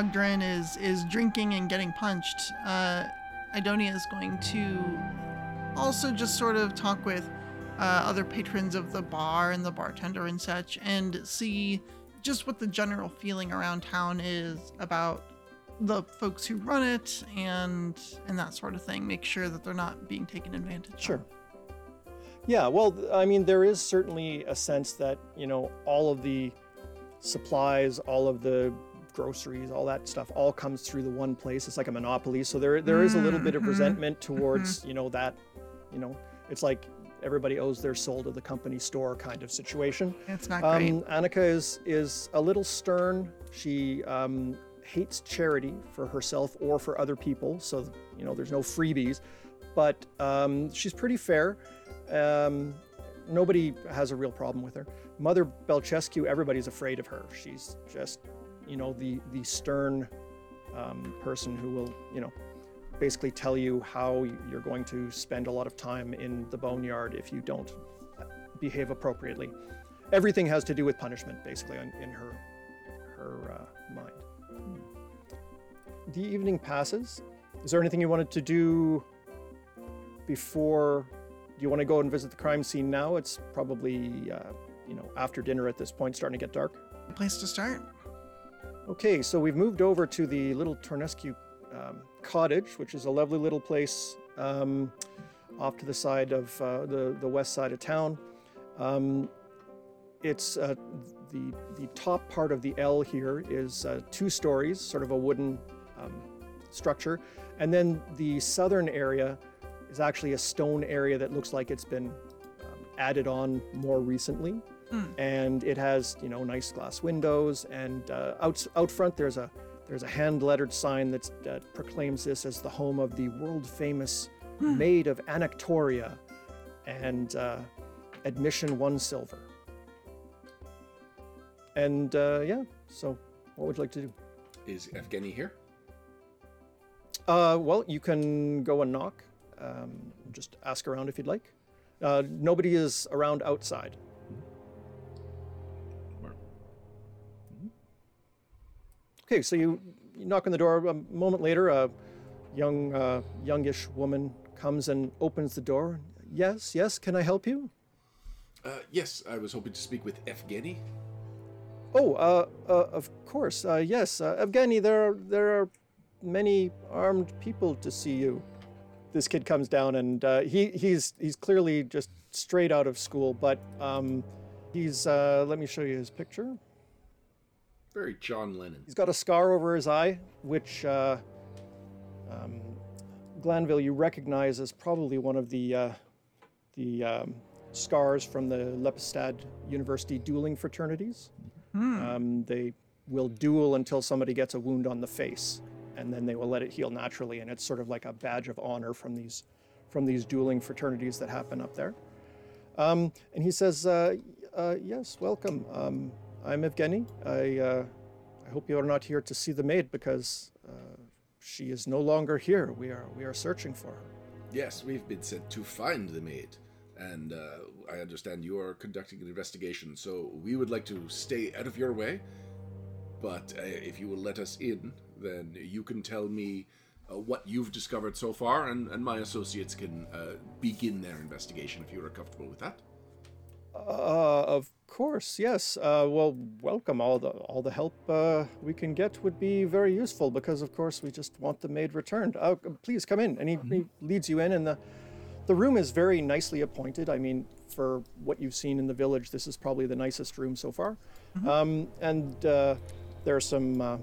Ogdrin is is drinking and getting punched, uh, Idonia is going to also just sort of talk with uh, other patrons of the bar and the bartender and such, and see just what the general feeling around town is about the folks who run it and and that sort of thing. Make sure that they're not being taken advantage of. Sure. Yeah, well, I mean, there is certainly a sense that, you know, all of the supplies, all of the groceries, all that stuff all comes through the one place. It's like a monopoly. So there there is a little bit of Mhm. resentment towards, you know, that, you know, it's like everybody owes their soul to the company store kind of situation. It's not great. Um, Annika is is a little stern. She um, hates charity for herself or for other people. So you know, there's no freebies, but um, she's pretty fair. Um, nobody has a real problem with her. Mother Belchescu, everybody's afraid of her. She's just, you know, the the stern um, person who will, you know, basically tell you how you're going to spend a lot of time in the boneyard if you don't behave appropriately. Everything has to do with punishment, basically, in, in her her uh, mind. The evening passes. Is there anything you wanted to do before? Do you want to go and visit the crime scene now? It's probably uh, you know after dinner at this point, starting to get dark. Place to start. Okay, so we've moved over to the little Tornescu um, cottage, which is a lovely little place um, off to the side of uh, the the west side of town. Um, it's uh, the the top part of the L here is uh, two stories, sort of a wooden um, structure, and then the southern area is actually a stone area that looks like it's been um, added on more recently and it has you know nice glass windows and uh, out out front there's a there's a hand lettered sign that's, that proclaims this as the home of the world famous maid of Anactoria and uh, admission one silver. And uh, yeah so what would you like to do? Is Evgeny here? uh, well you can go and knock um, just ask around if you'd like. Uh, nobody is around outside Okay, so you, you knock on the door. A moment later, a young, uh, youngish woman comes and opens the door. Yes, yes, can I help you? Uh, yes, I was hoping to speak with Evgeny. Oh, uh, uh, of course, uh, yes, uh, Evgeny. There are there are many armed people to see you. This kid comes down, and uh, he he's he's clearly just straight out of school, but um, he's uh, let me show you his picture. Very John Lennon. He's got a scar over his eye, which uh, um, Glanville you recognize as probably one of the uh, the um, scars from the Lepidstadt University dueling fraternities. Um, they will duel until somebody gets a wound on the face, and then they will let it heal naturally, and it's sort of like a badge of honor from these from these dueling fraternities that happen up there. Um, and he says, uh, uh, "Yes, welcome. I'm Evgeny. I uh, I hope you are not here to see the maid because uh, she is no longer here. We are we are searching for her." Yes, we've been sent to find the maid, and uh, I understand you are conducting an investigation. So we would like to stay out of your way, but uh, if you will let us in, then you can tell me uh, what you've discovered so far, and, and my associates can uh, begin their investigation if you are comfortable with that. Uh, of course, yes. Uh, well, welcome. All the all the help uh, we can get would be very useful because, of course, we just want the maid returned. Uh, please come in. And he, he leads you in, and the the room is very nicely appointed. I mean, for what you've seen in the village, this is probably the nicest room so far. Um, and uh, there are some uh,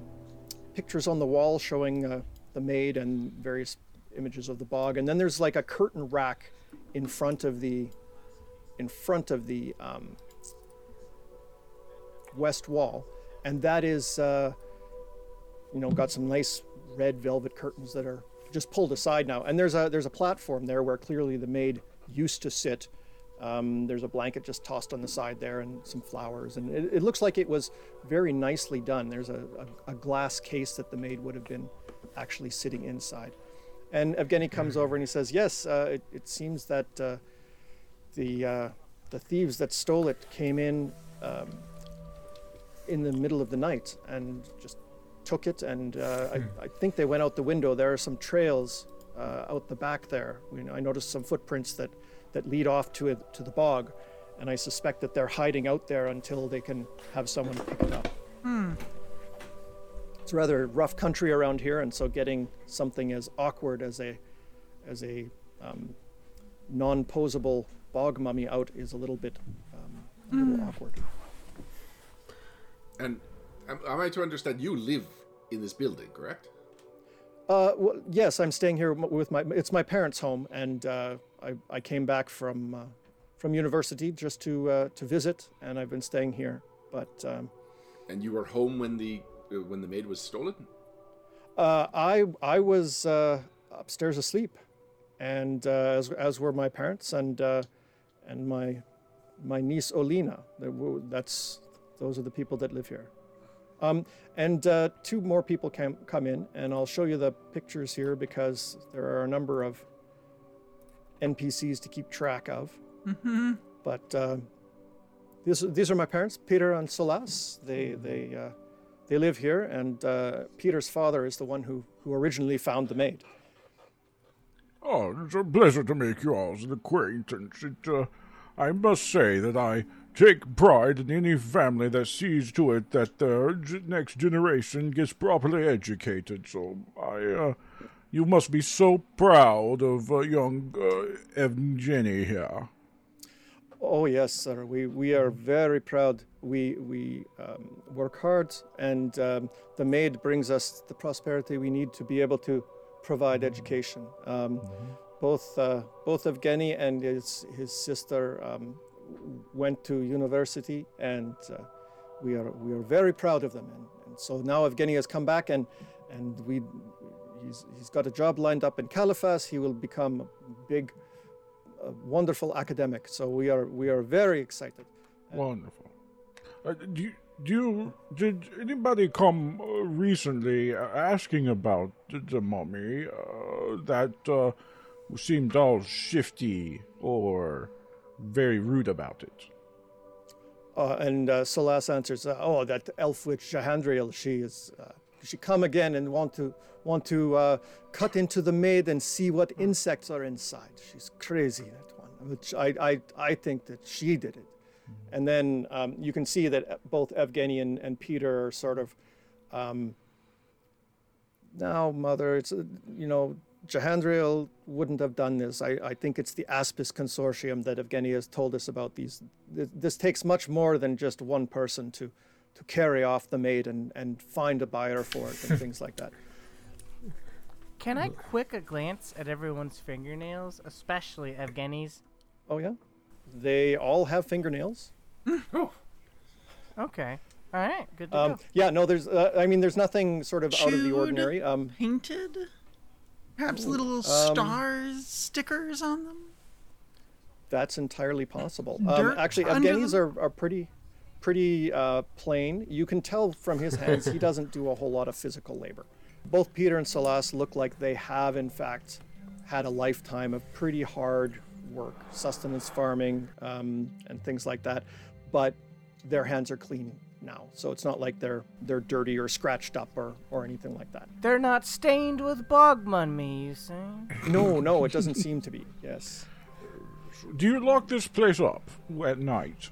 pictures on the wall showing uh, the maid and various images of the bog. And then there's like a curtain rack in front of the in front of the um, west wall, and that is, uh, you know, got some nice red velvet curtains that are just pulled aside now. And there's a there's a platform there where clearly the maid used to sit. Um, there's a blanket just tossed on the side there, and some flowers, and it, it looks like it was very nicely done. There's a, a, a glass case that the maid would have been actually sitting inside. And Evgeny comes over and he says, "Yes, uh, it, it seems that uh, the uh, the thieves that stole it came in um, in the middle of the night and just took it, and uh, I, I think they went out the window. There are some trails uh, out the back there. You know, I noticed some footprints that, that lead off to it, to the bog, and I suspect that they're hiding out there until they can have someone pick it up. It's rather rough country around here, and so getting something as awkward as a as a um, non-posable bog mummy out is a little bit um, a little awkward. And am, am I to understand you live in this building, correct? Uh, well, yes, I'm staying here with my. It's my parents' home, and uh, I, I came back from uh, from university just to uh, to visit, and I've been staying here. But um, And you were home when the uh, when the maid was stolen? uh, I I was uh, upstairs asleep, and uh, as as were my parents and uh, and my my niece Olina. That's those are the people that live here. Um, and uh, two more people can come in, and I'll show you the pictures here because there are a number of NPCs to keep track of. Mm-hmm. But uh, these these are my parents, Peter and Solas. They they uh, they live here, and uh, Peter's father is the one who who originally found the maid. Oh, it's a pleasure to make yours an acquaintance. It, uh, I must say that I take pride in any family that sees to it that their g- next generation gets properly educated. So I, uh, you must be so proud of uh, young uh, Evgeny here. Oh yes, sir. We we are very proud. We we um, work hard, and um, the maid brings us the prosperity we need to be able to provide education. Um, Both uh, both Evgeny and his his sister um, went to university, and uh, we are we are very proud of them. And, and so now Evgeny has come back, and and we he's he's got a job lined up in Caliphas. He will become a big a wonderful academic. So we are we are very excited. Wonderful. Uh, do you, do you, did anybody come uh, recently uh, asking about the, mummy uh, that uh, seemed all shifty or very rude about it? Uh, and uh, Solas answers, uh, "Oh, that elf witch Jahandriel, she is she come again and want to want to cut into the maid and see what insects are inside. She's crazy that one. Which I I, I think that she did it." And then um, you can see that both Evgeny and, and Peter are sort of, um, now, mother, it's, uh, you know, Jahandriel wouldn't have done this. I, I think it's the Aspis Consortium that Evgeny has told us about. These, this, this takes much more than just one person to, to carry off the maid and, and find a buyer for it and things like that. Can I quick a glance at everyone's fingernails, especially Evgeny's? Oh, yeah? They all have fingernails. Oh, Okay. All right. Good to Um, go. yeah, no, there's, uh, I mean, there's nothing sort of out of the ordinary. Um, Painted? Perhaps little um, stars, stickers on them? That's entirely possible. Dirt Um, actually, under Evgeny's are, are pretty, pretty uh, plain. You can tell from his hands he doesn't do a whole lot of physical labor. Both Peter and Salas look like they have, in fact, had a lifetime of pretty hard work, sustenance farming, um, and things like that. But their hands are clean now, so it's not like they're they're dirty or scratched up or or anything like that. They're not stained with bog mummy, you say? No, no, it doesn't seem to be. Yes. Do you lock this place up at night?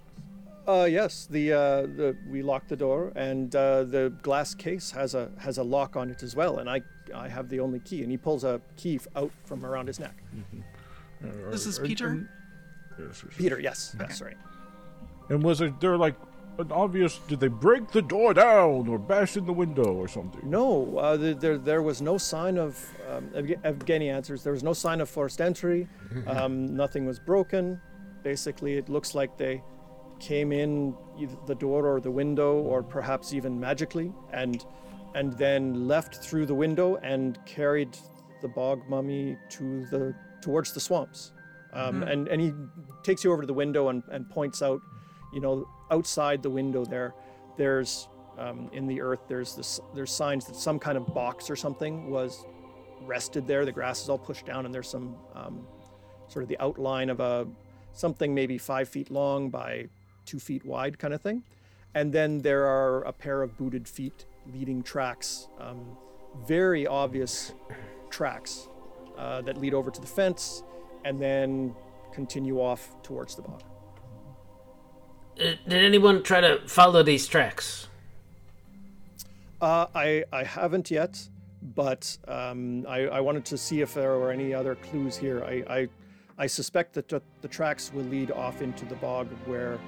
Uh, yes, the, uh, the we lock the door, and uh, the glass case has a has a lock on it as well. And I I have the only key, and he pulls a key out from around his neck. Uh, This is Peter? yes, yes. Peter, yes, that's right. And was it there like an obvious? Did they break the door down or bash in the window or something? No, uh, there there was no sign of um, Evge- Evgeny answers. There was no sign of forced entry. Um, nothing was broken. Basically, it looks like they came in either the door or the window, or perhaps even magically, and and then left through the window and carried the bog mummy to the towards the swamps. Um, and and he takes you over to the window and, and points out, you know, outside the window there, there's um, in the earth there's this there's signs that some kind of box or something was rested there. The grass is all pushed down, and there's some um, sort of the outline of a something maybe five feet long by two feet wide kind of thing. And then there are a pair of booted feet leading tracks, um, very obvious tracks uh, that lead over to the fence and then continue off towards the bog. Uh, did anyone try to follow these tracks? Uh, I I haven't yet, but um, I, I wanted to see if there were any other clues here. I I, I suspect that the, the tracks will lead off into the bog where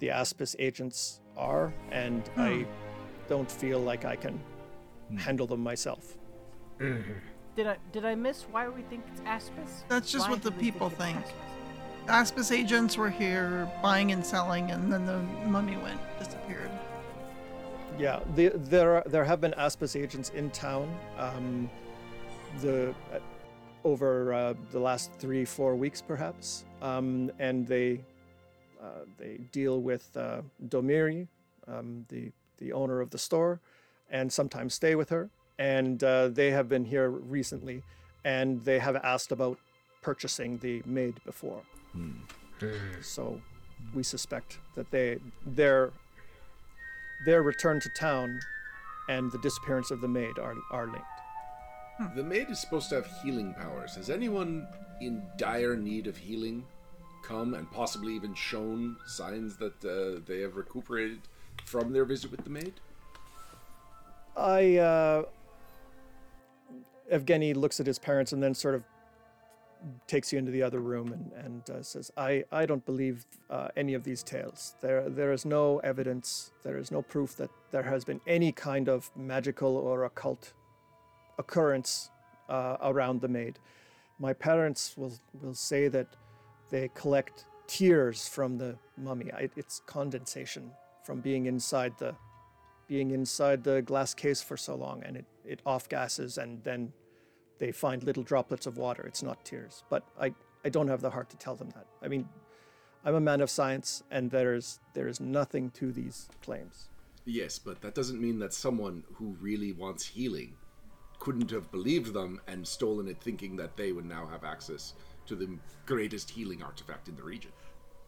the Aspis agents are, and I don't feel like I can handle them myself. Did I did I miss why we think it's Aspis? That's just Why what the people think. Aspis? Aspis agents were here buying and selling, and then the mummy went, disappeared. Yeah, the, there are, there have been Aspis agents in town. Um, the uh, over uh, the last three four weeks perhaps, um, and they uh, they deal with uh, Domiri, um, the the owner of the store, and sometimes stay with her. And uh, they have been here recently, and they have asked about purchasing the maid before. So we suspect that they their their return to town and the disappearance of the maid are, are linked. The maid is supposed to have healing powers. Has anyone in dire need of healing come and possibly even shown signs that uh, they have recuperated from their visit with the maid? I uh, Evgeny looks at his parents and then sort of takes you into the other room and, and uh, says, I, I don't believe uh, any of these tales. There, there is no evidence, there is no proof that there has been any kind of magical or occult occurrence uh, around the maid. My parents will, will say that they collect tears from the mummy. I, it's condensation from being inside the being inside the glass case for so long and it, it off gases and then they find little droplets of water. It's not tears. But I, I don't have the heart to tell them that. I mean, I'm a man of science and there's there is nothing to these claims. Yes, but that doesn't mean that someone who really wants healing couldn't have believed them and stolen it thinking that they would now have access to the greatest healing artifact in the region.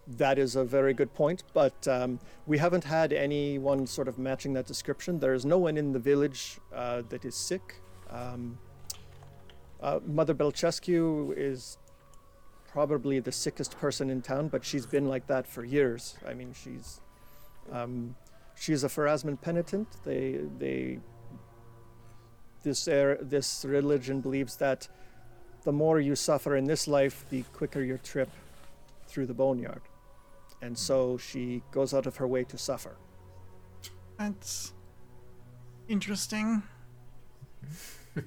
That is a very good point, but um, we haven't had anyone sort of matching that description. There is no one in the village uh, that is sick. Um, uh, Mother Belchescu is probably the sickest person in town, but she's been like that for years. I mean, she's um, she's a Pharasman penitent. They they this er, this religion believes that the more you suffer in this life, the quicker your trip through the boneyard. And so she goes out of her way to suffer. That's interesting.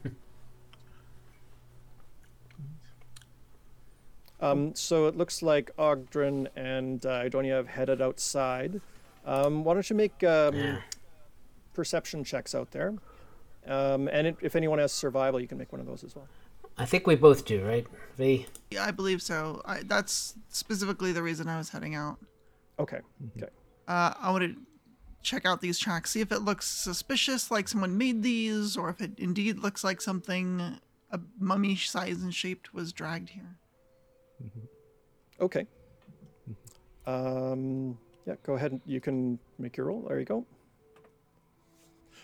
Um, so it looks like Ogdrin and uh, Idonia have headed outside. Um, why don't you make um, Yeah. perception checks out there? Um, and it, if anyone has survival, you can make one of those as well. I think we both do, right? V. Yeah, I believe so. I, that's specifically the reason I was heading out. Okay. Okay. Uh, I want to check out these tracks, see if it looks suspicious, like someone made these, or if it indeed looks like something a mummy size and shaped was dragged here. Okay. Um, yeah, go ahead. and You can make your roll. There you go.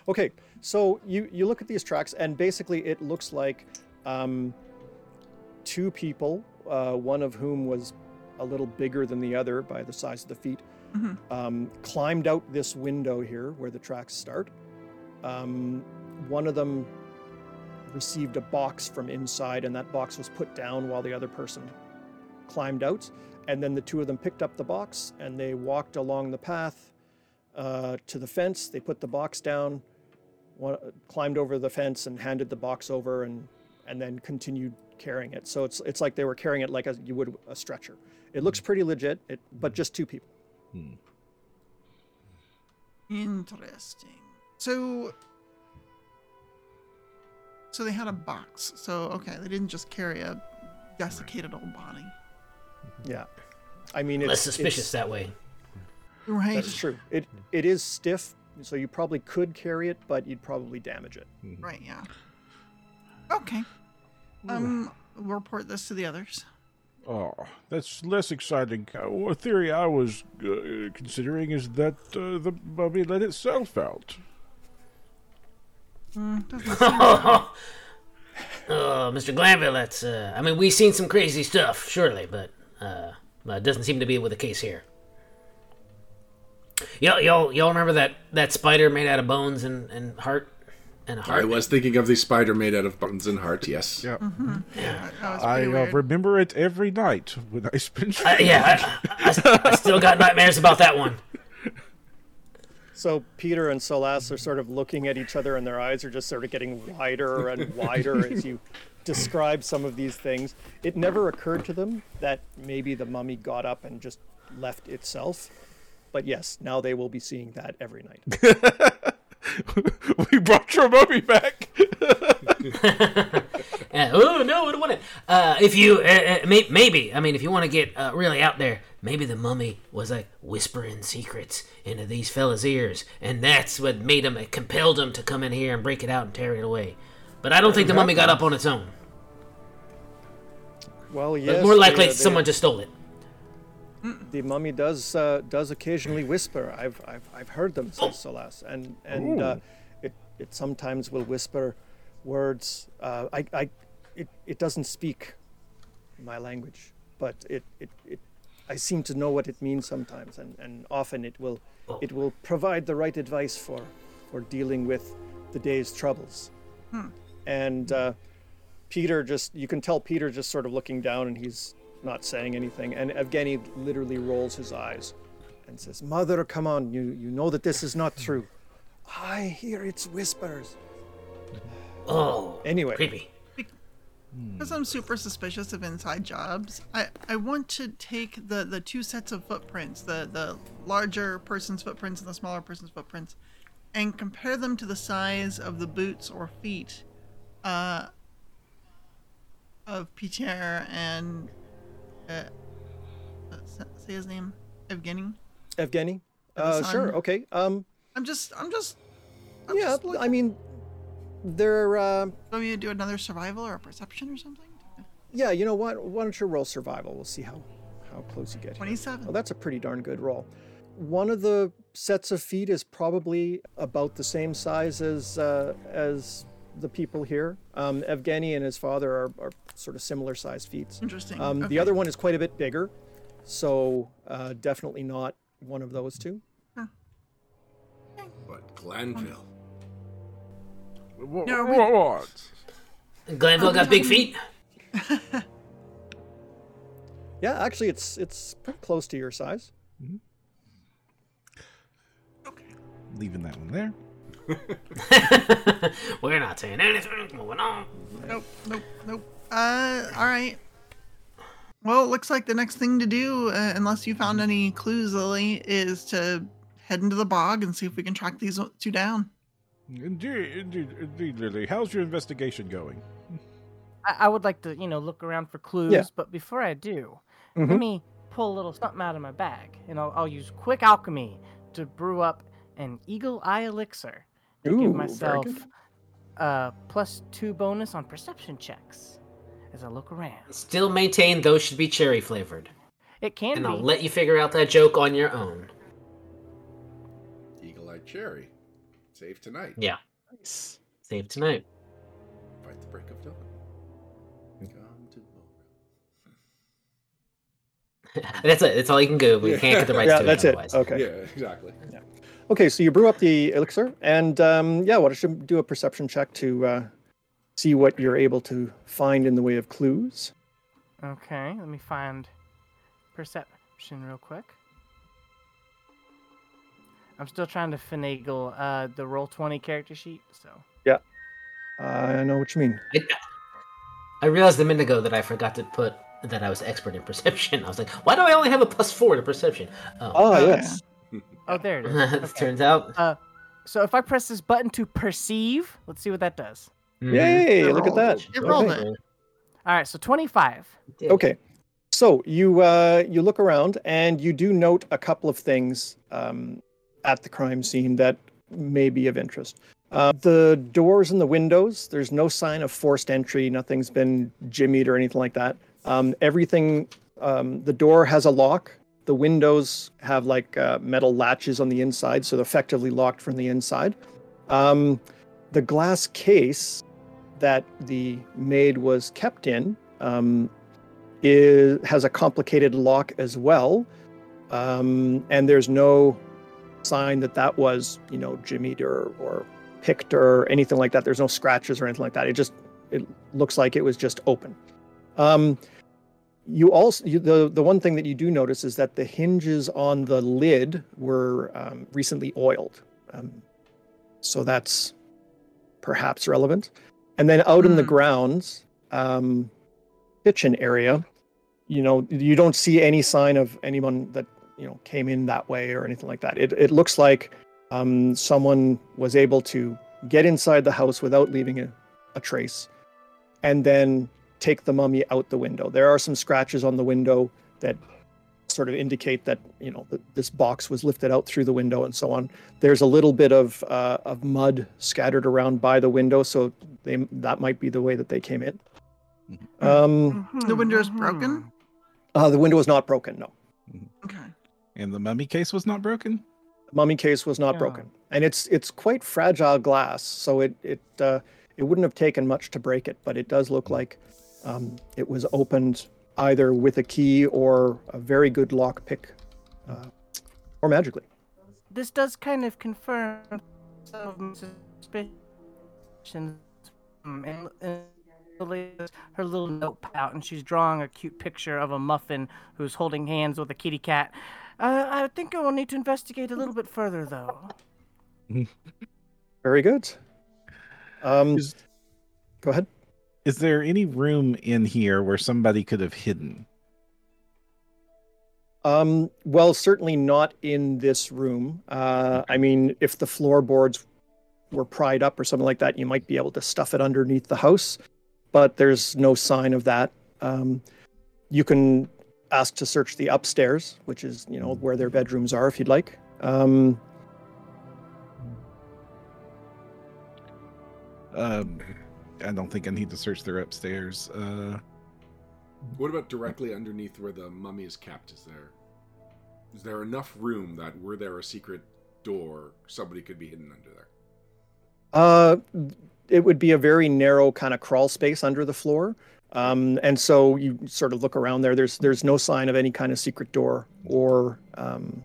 Okay, so you you look at these tracks, and basically it looks like um, two people, uh, one of whom was a little bigger than the other by the size of the feet, um, climbed out this window here where the tracks start. Um, one of them received a box from inside, and that box was put down while the other person climbed out, and then the two of them picked up the box and they walked along the path uh, to the fence. They put the box down, one, climbed over the fence, and handed the box over, and and then continued carrying it. So it's it's like they were carrying it like a, you would a stretcher. It looks hmm. pretty legit, it, but hmm. just two people. Hmm. Interesting. So, so they had a box. So okay, they didn't just carry a desiccated old body. Yeah, I mean it's Less suspicious it's- that way. Right. That's true. It it is stiff, so you probably could carry it, but you'd probably damage it. Right. Yeah. Okay. Um, we'll report this to the others. Oh, that's less exciting. Uh, A theory I was uh, considering is that uh, the mummy let itself out. Mm, doesn't seem like- Oh, Mr. Glanville, that's, uh, I mean, we've seen some crazy stuff, surely, but, uh, but it doesn't seem to be with the case here. Y'all, y'all, y'all remember that, that spider made out of bones and, and heart? And a heart? I was thinking of the spider made out of bones and heart. Yes. Yeah. that was I uh, remember it every night when I spend. Uh, yeah, I, I, I still got nightmares about that one. So Peter and Solas are sort of looking at each other, and their eyes are just sort of getting wider and wider as you describe some of these things. It never occurred to them that maybe the mummy got up and just left itself. But yes, now they will be seeing that every night. we brought your mummy back. Uh, oh no, I don't want it. Uh, if you uh, uh, may, maybe, I mean, if you want to get uh, really out there, maybe the mummy was like whispering secrets into these fellas' ears, and that's what made him, it compelled him to come in here and break it out and tear it away. But I don't think the mummy got up on its own. Well, But yes, more likely, they- they- someone just stole it. The mummy does uh, does occasionally whisper. I've I've, I've heard them, says Solas, and and uh, it it sometimes will whisper words. Uh, I I it, it doesn't speak my language, but it, it it I seem to know what it means sometimes, and, and often it will it will provide the right advice for for dealing with the day's troubles. And uh, Peter just you can tell Peter just sort of looking down and he's not saying anything. And Evgeny literally rolls his eyes and says, Mother, come on, you, you know that this is not true. I hear its whispers. Oh, Anyway, creepy. Because I'm super suspicious of inside jobs, I, I want to take the, the two sets of footprints, the, the larger person's footprints and the smaller person's footprints, and compare them to the size of the boots or feet uh, of Peter and uh, uh, say his name, Evgeny. Evgeny? Uh, sure, okay. Um, I'm just, I'm just, I'm yeah, just. I mean, they're, uh, Want me to do another survival or a perception or something? yeah, you know what? Why don't you roll survival? We'll see how, how close you get. here. 27. Oh, that's a pretty darn good roll. One of the sets of feet is probably about the same size as uh, as the people here. Um, Evgeny and his father are, are sort of similar sized feet. Interesting. Um, okay. The other one is quite a bit bigger, so uh, definitely not one of those two. But Glanville. What? No, we- what? Glanville got big feet. Yeah, actually, it's it's pretty close to your size. Okay. Leaving that one there. We're not saying anything. Moving on. Nope, nope, nope. Uh, all right. Well, it looks like the next thing to do, uh, unless you found any clues, Lily, is to head into the bog and see if we can track these two down. Indeed, indeed, indeed, Lily. How's your investigation going? I, I would like to, you know, look around for clues, Yeah. but before I do, Mhm. let me pull a little something out of my bag, and I'll, I'll use quick alchemy to brew up an eagle eye elixir to Ooh, give myself good. uh, plus two bonus on perception checks as I look around. Still maintain those should be cherry flavored. It can And be. I'll let you figure out that joke on your own. Eagle Eye Cherry. Save tonight. Yeah. Nice. Save tonight. Fight the break of dawn. That's it. That's all you can do. We can't get the rights yeah, to that's it it. Okay. Yeah, exactly. Okay, so you brew up the elixir, and um, yeah, why don't you do a perception check to uh, see what you're able to find in the way of clues? Okay, let me find perception real quick. I'm still trying to finagle uh, the roll 20 character sheet, so. Yeah, uh, I know what you mean. I, I realized a minute ago that I forgot to put that I was expert in perception. I was like, why do I only have a plus four to perception? Oh, Ah, Oh, yes. Oh, there it is. it Okay. turns out. Uh, so if I press this button to perceive, let's see what that does. Yay! It Look at that. It rolled Okay. it. All right, so 25. Okay, so you uh, you look around and you do note a couple of things um, at the crime scene that may be of interest. Uh, the doors and the windows. There's no sign of forced entry. Nothing's been jimmied or anything like that. Um, everything. Um, the door has a lock. The windows have like uh, metal latches on the inside, so they're effectively locked from the inside. Um, the glass case that the maid was kept in um, is has a complicated lock as well, um, and there's no sign that that was you know jimmied or or picked or anything like that. There's no scratches or anything like that. It just it looks like it was just open. Um, you also you, the the one thing that you do notice is that the hinges on the lid were um, recently oiled, um, so that's perhaps relevant. And then out in the Hmm. grounds, um, kitchen area, you know, you don't see any sign of anyone that you know came in that way or anything like that. It it looks like um, someone was able to get inside the house without leaving a, a trace, and then take the mummy out the window. There are some scratches on the window that sort of indicate that you know that this box was lifted out through the window and so on. There's a little bit of uh, of mud scattered around by the window, so they that might be the way that they came in. Um, The window is broken? uh, the window was not broken. No, Okay. And the mummy case was not broken? the mummy case was not Yeah. broken, and it's it's quite fragile glass, so it it uh, it wouldn't have taken much to break it, but it does look like um, it was opened either with a key or a very good lock pick, uh, or magically. This does kind of confirm some of my suspicions. Um, and, and her little notepad out, and she's drawing a cute picture of a muffin who's holding hands with a kitty cat. Uh, I think I will need to investigate a little bit further, though. Very good. Um, Is- go ahead. Is there any room in here where somebody could have hidden? Um, well, certainly not in this room. Uh, I mean, if the floorboards were pried up or something like that, you might be able to stuff it underneath the house, but there's no sign of that. Um, you can ask to search the upstairs, which is, you know, where their bedrooms are if you'd like. Um, Um, I don't think I need to search their upstairs. Uh, What about directly underneath where the mummy is kept? Is there is there enough room that were there a secret door, somebody could be hidden under there? Uh, it would be a very narrow kind of crawl space under the floor. Um, and so you sort of look around there. There's there's no sign of any kind of secret door or um,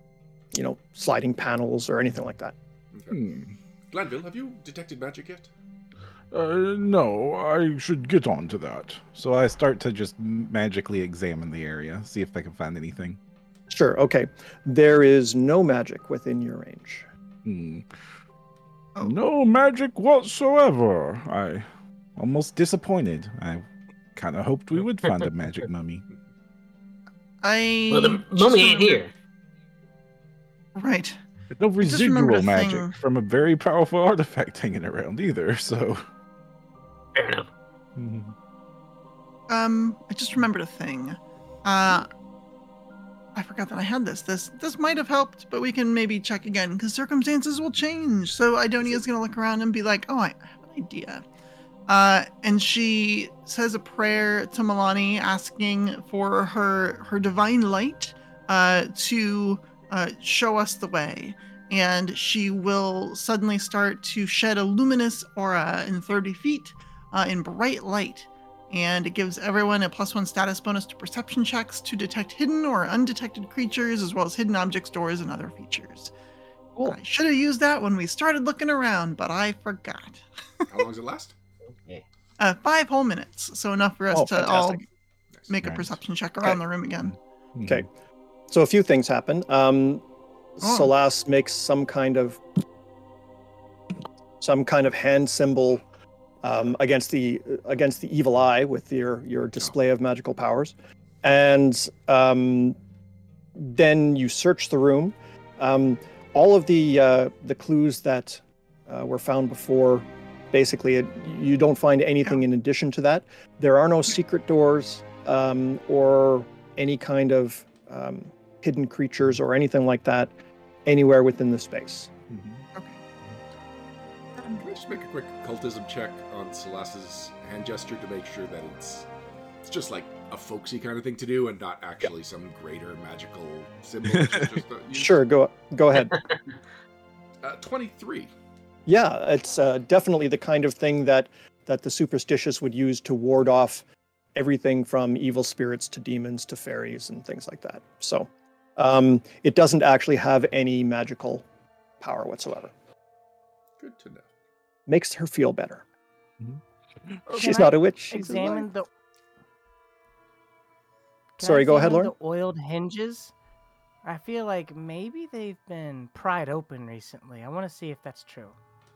you know sliding panels or anything like that. Okay. hmm. Glanville, have you detected magic yet? Uh, no, I should get on to that. So I start to just magically examine the area, see if I can find anything. Sure. Okay. There is no magic within your range. Hmm. No magic whatsoever. I Almost disappointed. I kind of hoped we would find a magic mummy. I. Well, the mummy ain't here. Right. no residual magic thing. from a very powerful artifact hanging around either. So Fair enough. Hmm. Um, I just remembered a thing. Uh, I forgot that I had this. This this might have helped, but we can maybe check again because circumstances will change. So Idonia's gonna look around and be like, "Oh, I have an idea." Uh, and she says a prayer to Milani, asking for her her divine light uh, to uh, show us the way. And she will suddenly start to shed a luminous aura in 30 feet uh, in bright light and it gives everyone a plus one status bonus to perception checks to detect hidden or undetected creatures, as well as hidden objects, doors, and other features. Cool. I should have used that when we started looking around, but I forgot. How long does it last? Uh, five whole minutes, so enough for us Oh, to all. Nice. make a perception check around the room again. Okay. So a few things happen. Um, Oh. Solas makes some kind of some kind of hand symbol um, against the against the evil eye with your your display of magical powers, and um, then you search the room. Um, all of the uh, the clues that uh, were found before, basically, it, you don't find anything in addition to that. There are no secret doors um, or any kind of um, hidden creatures or anything like that anywhere within the space. Mhm. Um, Can I just make a quick occultism check on Celeste's hand gesture to make sure that it's it's just like a folksy kind of thing to do and not actually some greater magical symbol? just. Sure, go go ahead. Uh, 23. Yeah, it's uh, definitely the kind of thing that that the superstitious would use to ward off everything from evil spirits to demons to fairies and things like that. So, um, it doesn't actually have any magical power whatsoever. Good to know. Makes her feel better. Can She's not a witch. she's a Examine the. Can I Sorry, go ahead, examine Lauren. The oiled hinges. I feel like maybe they've been pried open recently. I want to see if that's true.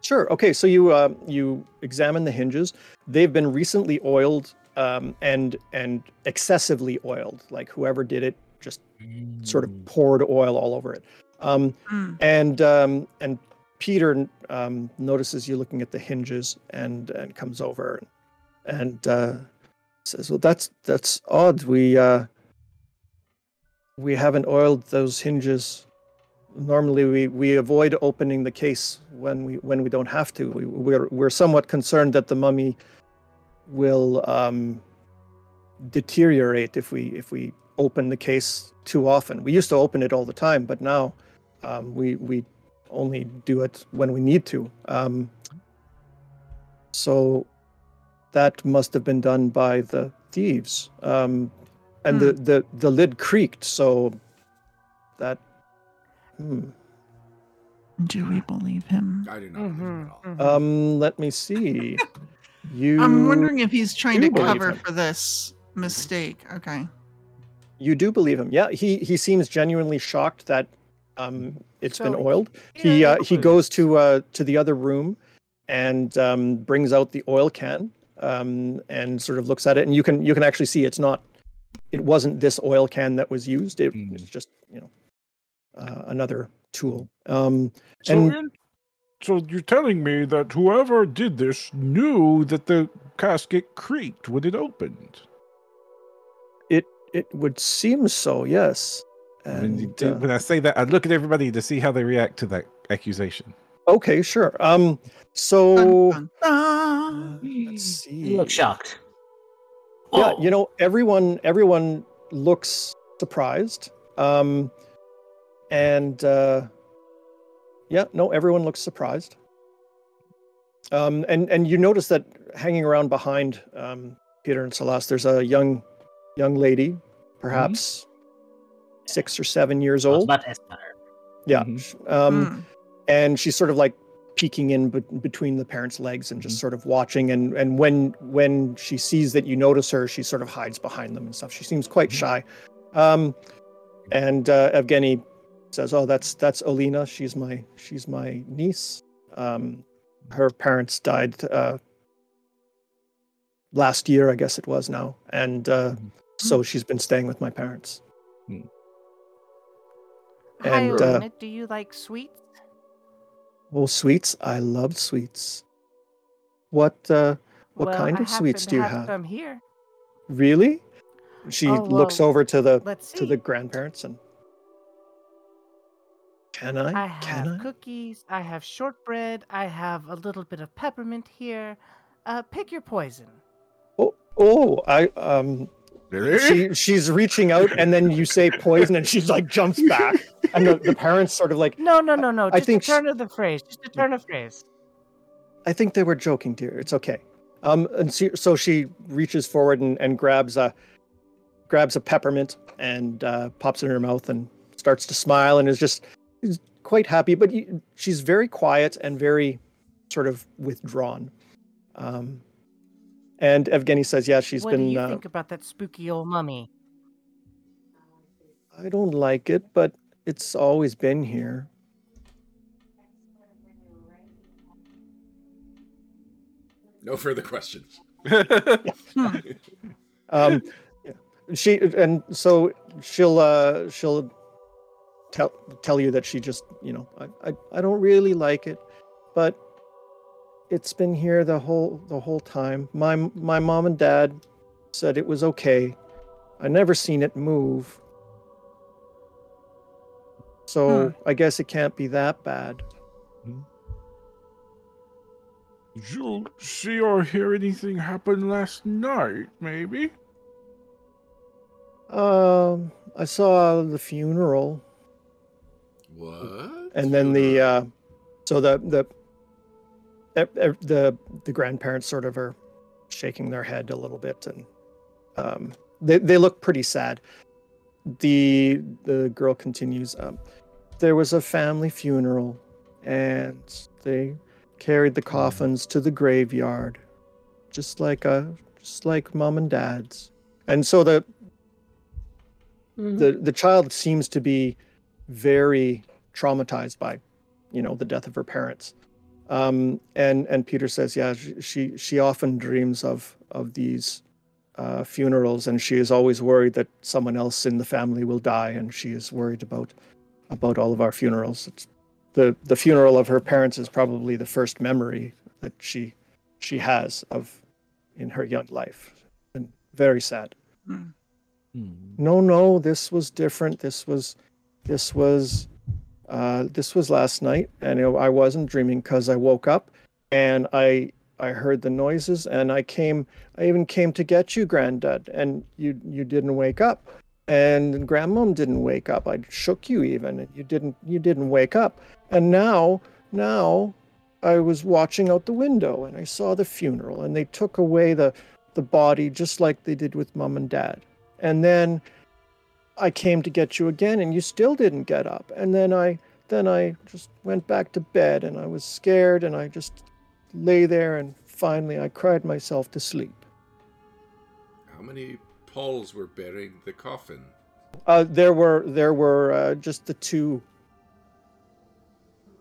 Sure. Okay. So you uh, you examine the hinges. They've been recently oiled um, and and excessively oiled. Like whoever did it just sort of poured oil all over it. Um, Hmm. and um, and Peter um, notices you looking at the hinges and and comes over and uh, says, "Well, that's that's odd. We uh, we haven't oiled those hinges. Normally, we, we avoid opening the case when we when we don't have to. We, we're we're somewhat concerned that the mummy will um, deteriorate if we if we open the case too often. We used to open it all the time, but now um, we we only do it when we need to. Um, so that must have been done by the thieves. Um, and the, the the lid creaked, so that. Hmm. Do we believe him? I do not believe him Mhm, at all. mhm. Um, let me see. You. I'm wondering if he's trying to cover him. for this mistake. Okay. You do believe him? Yeah. He he seems genuinely shocked that um it's been So oiled. He uh, he goes to uh to the other room, and um brings out the oil can um and sort of looks at it, and you can you can actually see it's not. It wasn't this oil can that was used. It Mm. was just you know uh, another tool. Um So, and so you're telling me that whoever did this knew that the casket creaked when it opened? It it would seem so. Yes. When, you And, do- uh, when I say that, I look at everybody to see how they react to that accusation. okay, sure. Um. Dun, So dun, dun. let's see. You look shocked. yeah Oh, you know everyone everyone looks surprised um and uh yeah no everyone looks surprised um and and you notice that hanging around behind um peter and celeste there's a young young lady perhaps six or seven years old about to ask about her. yeah Mhm. um Hmm. and she's sort of like peeking in be- between the parents' legs and just Mhm. sort of watching. And and when when she sees that you notice her, she sort of hides behind them and stuff. She seems quite shy. Um, and uh, Evgeny says, "Oh, that's that's Olina. She's my she's my niece. Um, her parents died uh, last year, I guess it was now, and uh, Mhm. so she's been staying with my parents." Hi, and, uh, do you like sweets? Oh, sweets! I love sweets. What uh, what Well, kind of sweets do you have some here. Really? She Oh, looks over to the to the grandparents and. Can I? I have Can I? cookies. I have shortbread. I have a little bit of peppermint here. Uh, pick your poison. Oh, oh! I um. Really? She she's reaching out, and then you say poison, and she's like jumps back, and the, the parents sort of like, No, no, no, no. I Just think turn of the phrase. Just a turn of phrase. I think they were joking, dear. It's okay. Um, and she, so she reaches forward and, and grabs a grabs a peppermint and uh, pops it in her mouth and starts to smile and is just is quite happy. But you, she's very quiet and very sort of withdrawn. Um, and Evgeny says, "Yeah, she's what been. What do you uh, think about that spooky old mummy? I don't like it, but it's always been here. No further questions. Hmm. um yeah. she and so she'll uh she'll tell tell you that she just you know I, I i don't really like it but it's been here the whole the whole time. My my mom and dad said it was okay. I never seen it move. So i guess it can't be that bad. Did you see or hear anything happen last night, maybe? um i saw the funeral. What? and then the uh so the the the the grandparents sort of are shaking their head a little bit, and um, they they look pretty sad. The the girl continues. Um, there was a family funeral, and they carried the coffins to the graveyard, just like a just like mom and dad's. And so the the the child seems to be very traumatized by you know the death of her parents um, and and peter says yeah she she, she often dreams of of these uh, funerals and she is always worried that someone else in the family will die and she is worried about about all of our funerals it's, the the funeral of her parents is probably the first memory that she she has of in her young life and very sad. Hmm. no no this was different this was this was uh this was last night and i wasn't dreaming because i woke up and i i heard the noises and i came i even came to get you granddad and you you didn't wake up. And grandmom didn't wake up. I shook you even. And you didn't you didn't wake up. And now now i was watching out the window and i saw the funeral and they took away the the body just like they did with mom and dad. And then I came to get you again and you still didn't get up. And then I then I just went back to bed and I was scared and I just lay there and finally I cried myself to sleep. How many Pauls were bearing the coffin? Uh, there were there were uh, just the two.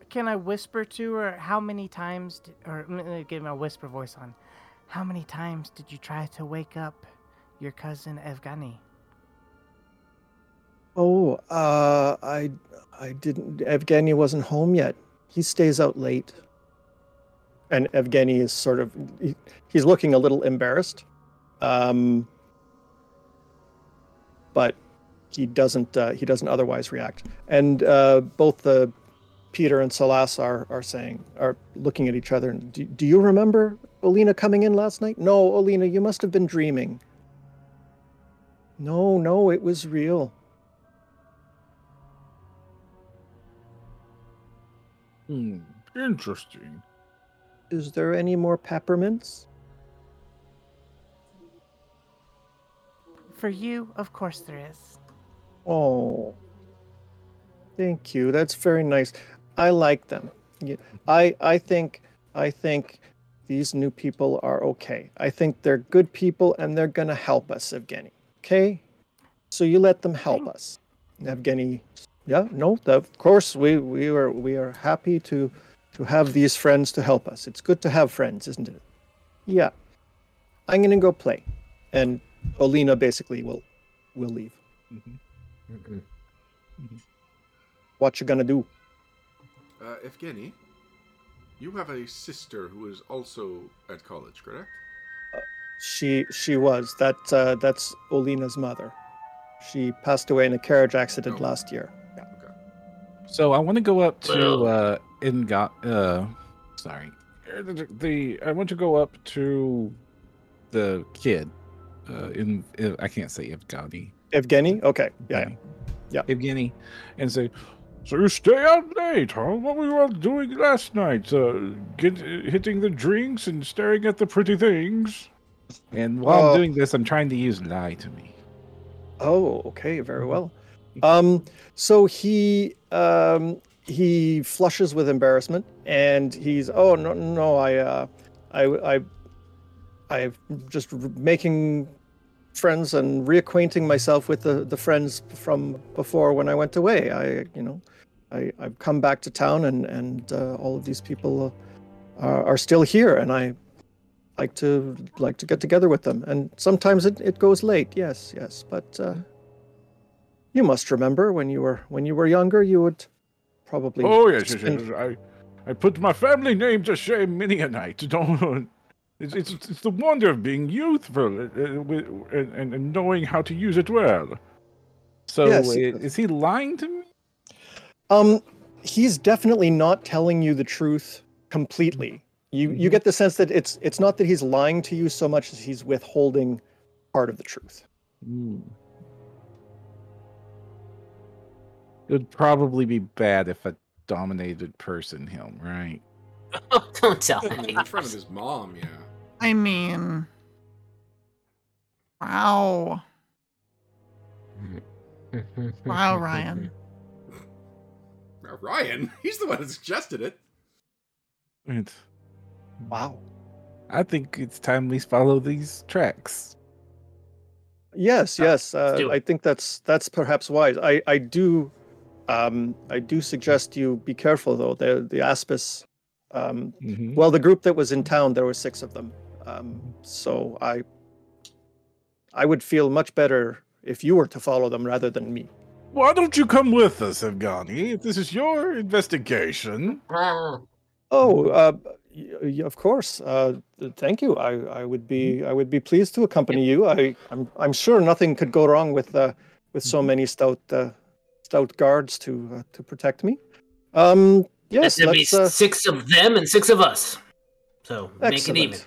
Can I whisper to her how many times, did, or let me give my whisper voice on? How many times did you try to wake up your cousin Evgeny? Oh, uh, I I didn't. Evgeny wasn't home yet. He stays out late. And Evgeny is sort of he, he's looking a little embarrassed. Um, but he doesn't uh, he doesn't otherwise react. And uh, both the Peter and Salas are are saying are looking at each other. And do, do you remember Olina coming in last night? No, Olina, you must have been dreaming. No, no, it was real. Hmm. Interesting. Is there any more peppermints? For you, of course there is. Oh, thank you. That's very nice. I like them. Yeah, I I think I think these new people are okay. I think they're good people and they're gonna help us, Evgeny. Okay, so you let them help us, Evgeny. Yeah, no, of course we we are we are happy to to have these friends to help us. It's good to have friends, isn't it? Yeah. I'm gonna go play, and Olina basically will will leave. What you gonna do? Uh, Evgeny, you have a sister who is also at college, correct? She she was that uh, that's Olina's mother. She passed away in a carriage accident Oh. last year. Okay. So I want to go up to Well- uh Inga uh sorry. The, the I want to go up to The kid. Uh in uh, I can't say Evgeny. Evgeny? Okay. Yeah. yeah. Yeah. Evgeny and say So you stay out late, huh? What were you all doing last night? Uh, get, hitting the drinks and staring at the pretty things? and while Oh. I'm doing this I'm trying to use lie to me. Oh, okay, very well. Um, so he um, he flushes with embarrassment, and he's oh no no I uh, I I I'm just making friends and reacquainting myself with the the friends from before when I went away. I you know I I've come back to town, and and uh, all of these people uh, are, are still here, and I like to like to get together with them. And sometimes it, it goes late. Yes yes. But uh, you must remember when you were when you were younger you would probably Oh, yes, yes, yes. I, I put my family name to shame many a night. Don't. It's, it's, it's the wonder of being youthful uh, uh, and, and, and knowing how to use it well. So Yes, is he lying to me? um he's definitely not telling you the truth completely you you Mhm. get the sense that it's it's not that he's lying to you so much as he's withholding part of the truth Hmm. It would probably be bad if a dominated person him, right? Oh, don't tell me. in front of his mom, yeah. I mean, wow. Wow, Ryan. Ryan, he's the one that suggested it. And Wow. I think it's time we follow these tracks. Yes, Uh, yes. Uh. I think that's that's perhaps wise. I I do, um, I do suggest you be careful though. The the Aspis, um, Mhm. well, the group that was in town, there were six of them. Um, so I, I would feel much better if you were to follow them rather than me. Why don't you come with us, Evgeny? This is your investigation. Oh, uh, of course. Uh, th- thank you. I, I would be I would be pleased to accompany you. I I'm I'm sure nothing could go wrong with uh, with so many stout uh, stout guards to uh, to protect me. Um, yes, there'll be. Uh, six of them and six of us. So make it even.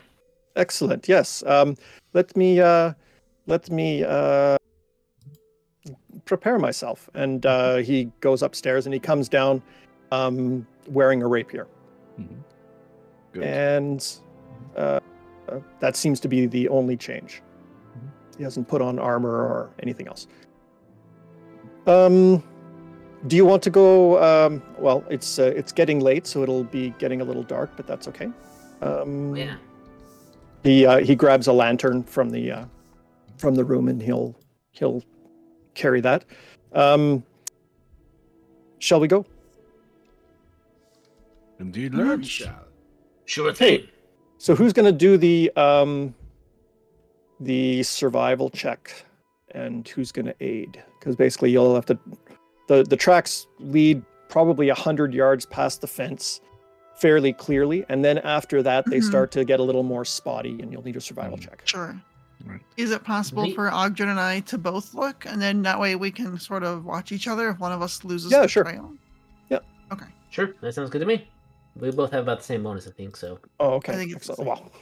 Excellent. Yes. Um, let me uh, let me uh, prepare myself. And uh, he goes upstairs and he comes down um, wearing a rapier. Mhm. Good. and uh, uh, that seems to be the only change. Mhm. He hasn't put on armor or anything else. Um, do you want to go? Um, well, it's uh, it's getting late, so it'll be getting a little dark, but that's okay. Um, Yeah. He uh, he grabs a lantern from the uh, from the room and he'll he'll carry that. Um, shall we go? Indeed, Mhm. let's. Shall. Sure Okay. thing. So who's going to do the um the survival check and who's going to aid? Because basically you'll have to the the tracks lead probably a hundred yards past the fence fairly clearly, and then after that they Mhm. start to get a little more spotty, and you'll need a survival Mhm. check. Sure. Right. Is it possible We- for Ogden and I to both look, and then that way we can sort of watch each other if one of us loses Yeah, the sure. trail? Yeah. Okay. Sure, that sounds good to me. We both have about the same bonus, I think. So. Oh, okay. I think it's the Excellent. Well,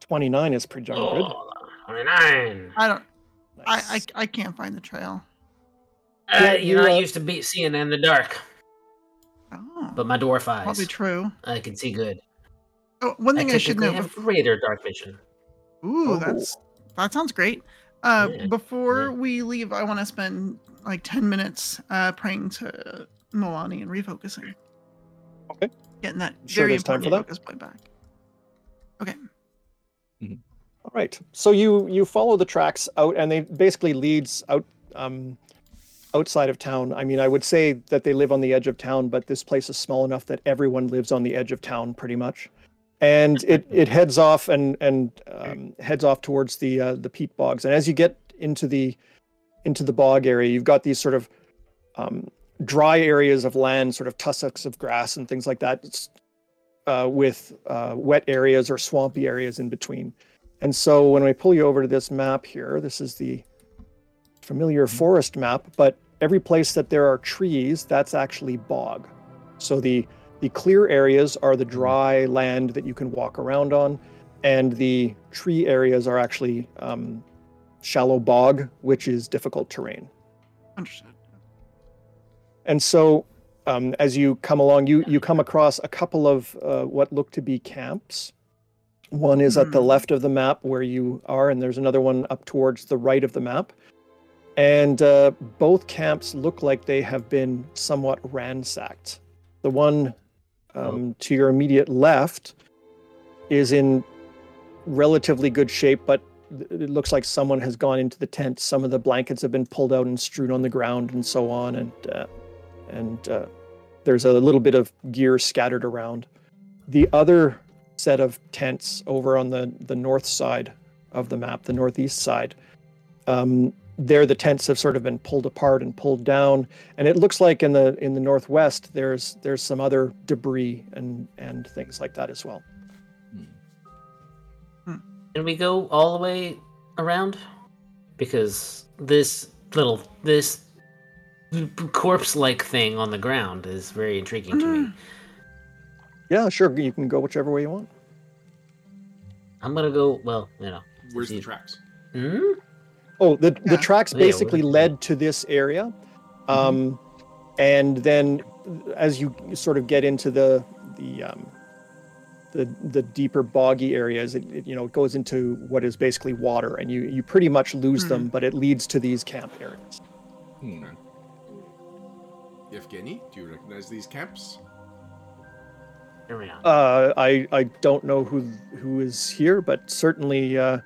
twenty nine is pretty darn good. Oh, 29. I don't. I, I I can't find the trail. Uh, Yeah, you know, you, I uh, used to be seeing in the dark, Oh, but my dwarf eyes, probably true. I can see good. Oh, one thing I, should know. have bef- greater dark vision. Ooh, Oh. that's that sounds great. Uh, Yeah, before yeah. we leave, I want to spend like ten minutes uh, praying to Milani and refocusing. Okay. Getting that Sure very there's time important for that? focus point back. Okay. All right. So you you follow the tracks out, and they basically leads out um, outside of town. I mean, I would say that they live on the edge of town, but this place is small enough that everyone lives on the edge of town, pretty much. And it it heads off and and um, heads off towards the uh, the peat bogs. And as you get into the into the bog area, you've got these sort of um, dry areas of land, sort of tussocks of grass and things like that, it's, uh, with uh, wet areas or swampy areas in between. And so when we pull you over to this map here, this is the familiar forest map, but every place that there are trees, that's actually bog. So the the clear areas are the dry land that you can walk around on, and the tree areas are actually um, shallow bog, which is difficult terrain. Understood. And so, um, as you come along, you you come across a couple of uh, what look to be camps. One is at the Hmm. left of the map where you are, and there's another one up towards the right of the map. And uh, both camps look like they have been somewhat ransacked. The one um, to your immediate left is in relatively good shape, but it looks like someone has gone into the tent. Some of the blankets have been pulled out and strewn on the ground, and so on. And uh, and uh, there's a little bit of gear scattered around. The other set of tents over on the the north side of the map, the northeast side. Um, there, the tents have sort of been pulled apart and pulled down, and it looks like in the in the northwest there's there's some other debris and and things like that as well. Can we go all the way around? Because this little this corpse-like thing on the ground is very intriguing to me. Yeah, sure, you can go whichever way you want. I'm gonna go. Well, you know. Where's the tracks? Hmm? Oh, the the tracks basically we're- led to this area, um, and then as you sort of get into the the um, the the deeper boggy areas. It, it you know it goes into what is basically water, and you you pretty much lose them, but it leads to these camp areas. Hmm. Evgeny, do you recognize these camps? Here we are. Uh, I I don't know who who is here, but certainly, uh,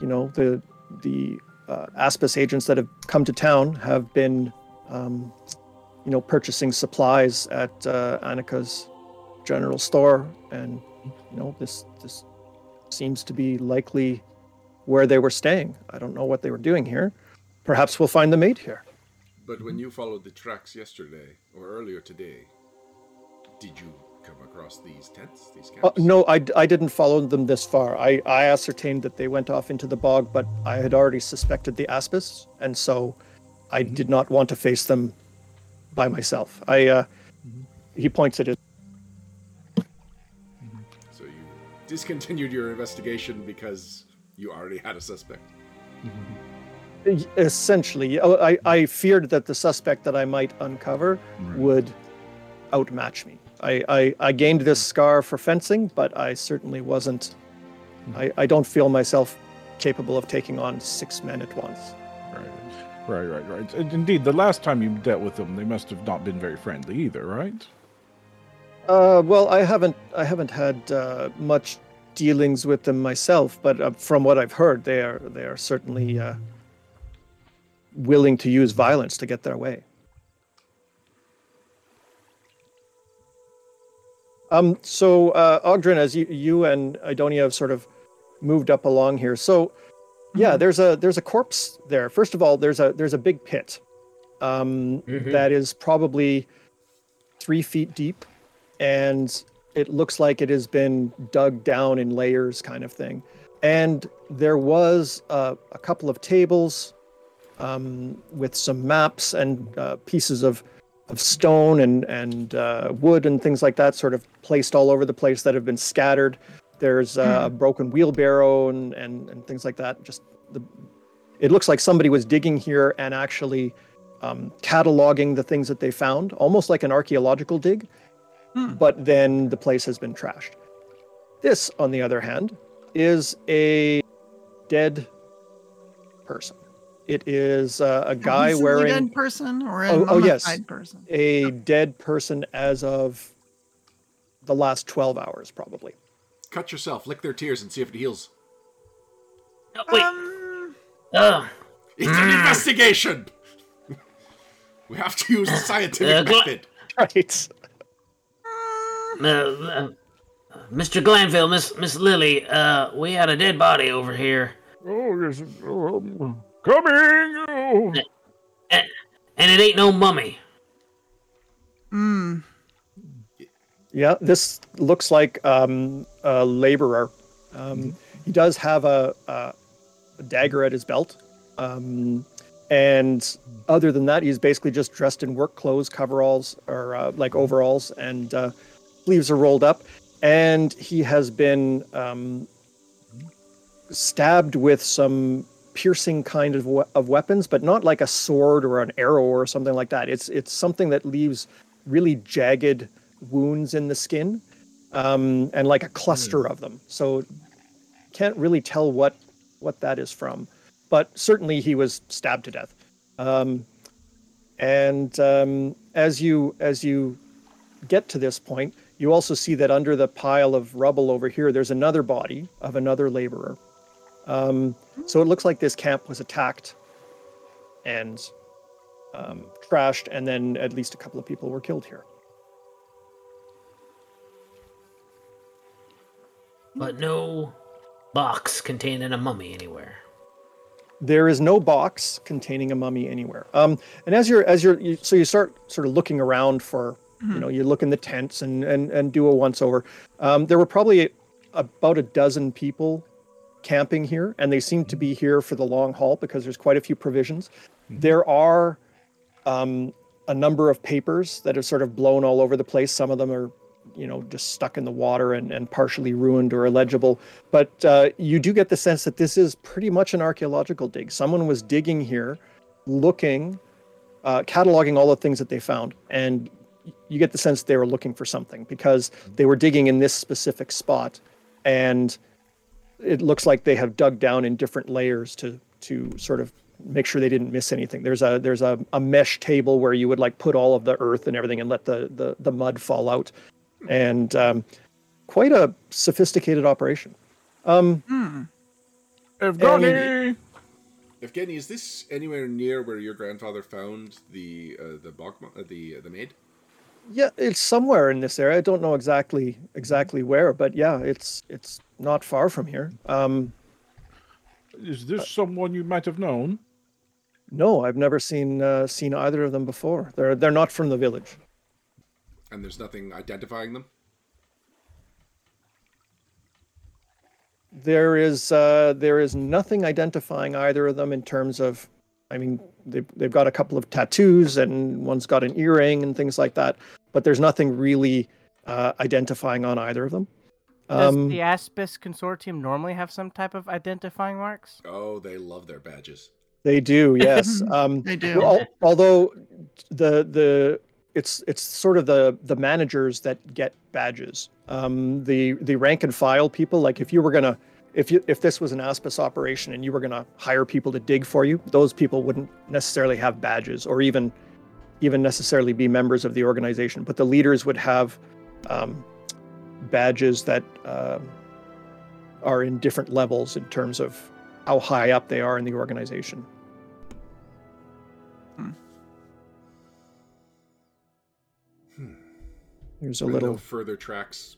you know, the the uh, Aspis agents that have come to town have been, um, you know, purchasing supplies at uh, Annika's general store, and you know, this this seems to be likely where they were staying. I don't know what they were doing here. Perhaps we'll find the maid here. But when you followed the tracks yesterday or earlier today, did you come across these tents, these Uh, camps? no, I, I didn't follow them this far. I, I ascertained that they went off into the bog, but I had already suspected the Aspis, and so I did not want to face them by myself. I uh, he points at his. So you discontinued your investigation because you already had a suspect. Essentially, uh, I, I feared that the suspect that I might uncover would outmatch me. I, I, I gained this scar for fencing, but I certainly wasn't. I, I don't feel myself capable of taking on six men at once. Right, right, right, right. And indeed, the last time you dealt with them, they must have not been very friendly either, right? Uh, well, I haven't I haven't had uh, much dealings with them myself, but uh, from what I've heard, they are they are certainly uh, willing to use violence to get their way. Um, so, uh, Ogdrin, as you, you and Idonia have sort of moved up along here, so yeah, there's a there's a corpse there. First of all, there's a there's a big pit um, that is probably three feet deep, and it looks like it has been dug down in layers, kind of thing. And there was uh, a couple of tables um, with some maps and uh, pieces of of stone and and uh, wood and things like that, sort of placed all over the place that have been scattered. There's uh, a broken wheelbarrow and, and and things like that. Just the, it looks like somebody was digging here and actually um, cataloging the things that they found, almost like an archaeological dig. But then the place has been trashed. This, on the other hand, is a dead person. It is uh, a guy recently wearing dead person or a Oh- oh, yes. person. a dead person as of the last 12 hours, probably. Cut yourself, lick their tears, and see if it heals. Oh, wait. Um, Oh, It's an investigation. we have to use the scientific Uh, gl- method. Right. uh, uh, Mr. Glanville, Miss Miss Lily, uh, we had a dead body over here, Oh, yes. Um, coming! And, and it ain't no mummy. mm, Yeah, this looks like um, a laborer. Um, he does have a, a, a dagger at his belt. Um, and other than that, he's basically just dressed in work clothes, coveralls, or uh, like overalls, and uh, sleeves are rolled up. And he has been um, stabbed with some piercing kind of, we- of weapons, but not like a sword or an arrow or something like that. It's it's something that leaves really jagged wounds in the skin, um, and like a cluster of them. So can't really tell what what that is from, but certainly he was stabbed to death. Um, and um, as you as you get to this point, you also see that under the pile of rubble over here, there's another body of another laborer. Um, so it looks like this camp was attacked and um, trashed, and then at least a couple of people were killed here. but no box containing a mummy anywhere. There is no box containing a mummy anywhere. Um, and as you're as you're you, so you start sort of looking around for you know you look in the tents and and and do a once over. Um, there were probably about a dozen people camping here, and they seem to be here for the long haul because there's quite a few provisions. There are um, a number of papers that have sort of blown all over the place. Some of them are, you know, just stuck in the water and, and partially ruined or illegible. But uh, you do get the sense that this is pretty much an archaeological dig. Someone was digging here, looking, uh, cataloging all the things that they found, and you get the sense they were looking for something because they were digging in this specific spot, and it looks like they have dug down in different layers to to sort of make sure they didn't miss anything. There's a there's a, a mesh table where you would like put all of the earth and everything and let the the, the mud fall out, and um, quite a sophisticated operation. Um, Hmm. Evgeny! Evgeny, is this anywhere near where your grandfather found the uh, the bog, uh, the uh, the maid? yeah, it's somewhere in this area. I don't know exactly exactly where, but yeah, it's it's not far from here. Um, Is this someone you might have known? no, I've never seen uh, seen either of them before. They're they're not from the village. And there's nothing identifying them. There is uh, there is nothing identifying either of them in terms of, I mean, they've they've got a couple of tattoos and one's got an earring and things like that, but there's nothing really uh, identifying on either of them. Does Um, the Aspis Consortium normally have some type of identifying marks? Oh, they love their badges. They do, yes. Um, They do. al- although the the it's it's sort of the the managers that get badges. Um, the the rank and file people, like if you were gonna if you if this was an Aspis operation and you were gonna hire people to dig for you, those people wouldn't necessarily have badges or even even necessarily be members of the organization. But the leaders would have um, badges that um are in different levels in terms of how high up they are in the organization. There's a Are there little. no further tracks.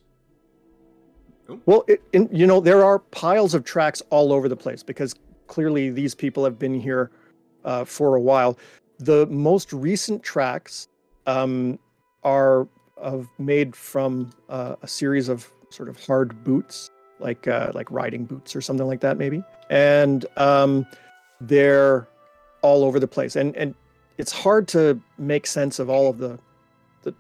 Well, it, in, you know, there are piles of tracks all over the place because clearly these people have been here uh, for a while. The most recent tracks um, are of made from uh, a series of sort of hard boots, like uh, like riding boots or something like that, maybe. And um, they're all over the place, and and it's hard to make sense of all of the the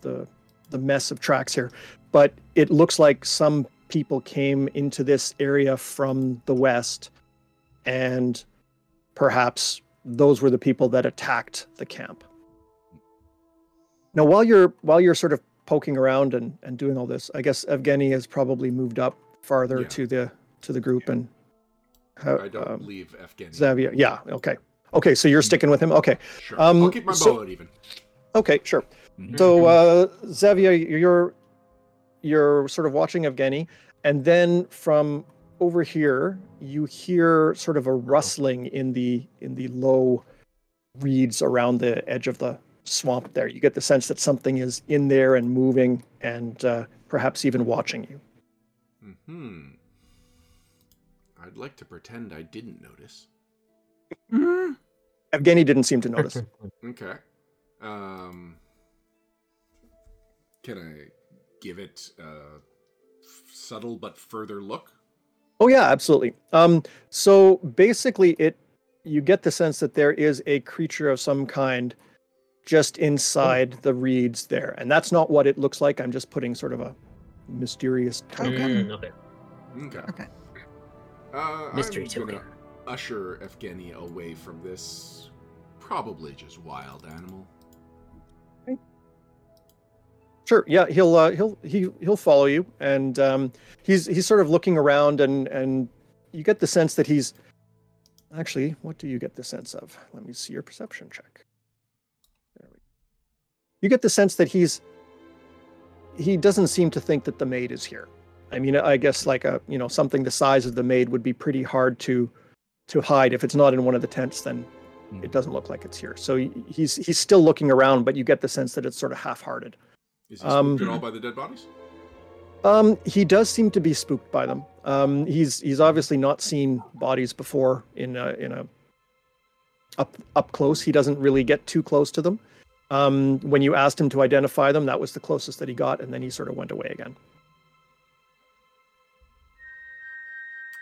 the, the mess of tracks here but it looks like some people came into this area from the west and perhaps those were the people that attacked the camp now while you're while you're sort of poking around and, and doing all this i guess evgeny has probably moved up farther Yeah. to the to the group and ha- I don't um, leave Evgeny. xavier yeah okay okay so you're sticking with him okay Sure. um, I'll keep my so- bow out even. okay sure Mhm. so uh, Xavier, you're you're sort of watching Evgeny, and then from over here you hear sort of a rustling in the in the low reeds around the edge of the swamp. There, you get the sense that something is in there and moving, and uh, perhaps even watching you. Hmm. I'd like to pretend I didn't notice. Hmm. Evgeny didn't seem to notice. Okay. Um. Can I give it a subtle but further look? Oh yeah, absolutely. Um, so basically, it you get the sense that there is a creature of some kind just inside the reeds there, and that's not what it looks like. I'm just putting sort of a mysterious. Okay. Mm, okay. Okay. Okay. Uh, Mystery I'm token. gonna usher Evgeny away from this probably just wild animal. Sure. Yeah, he'll uh, he'll he he'll follow you, and um, he's he's sort of looking around, and and you get the sense that he's actually. What do you get the sense of? Let me see your perception check. You get the sense that he's he doesn't seem to think that the maid is here. I mean, I guess like a you know something the size of the maid would be pretty hard to to hide. If it's not in one of the tents, then it doesn't look like it's here. So he's he's still looking around, but you get the sense that it's sort of half-hearted. Is he Um, spooked at all by the dead bodies? Um, he does seem to be spooked by them. Um, he's he's obviously not seen bodies before in a, in a up up close. He doesn't really get too close to them. Um, when you asked him to identify them, that was the closest that he got, and then he sort of went away again.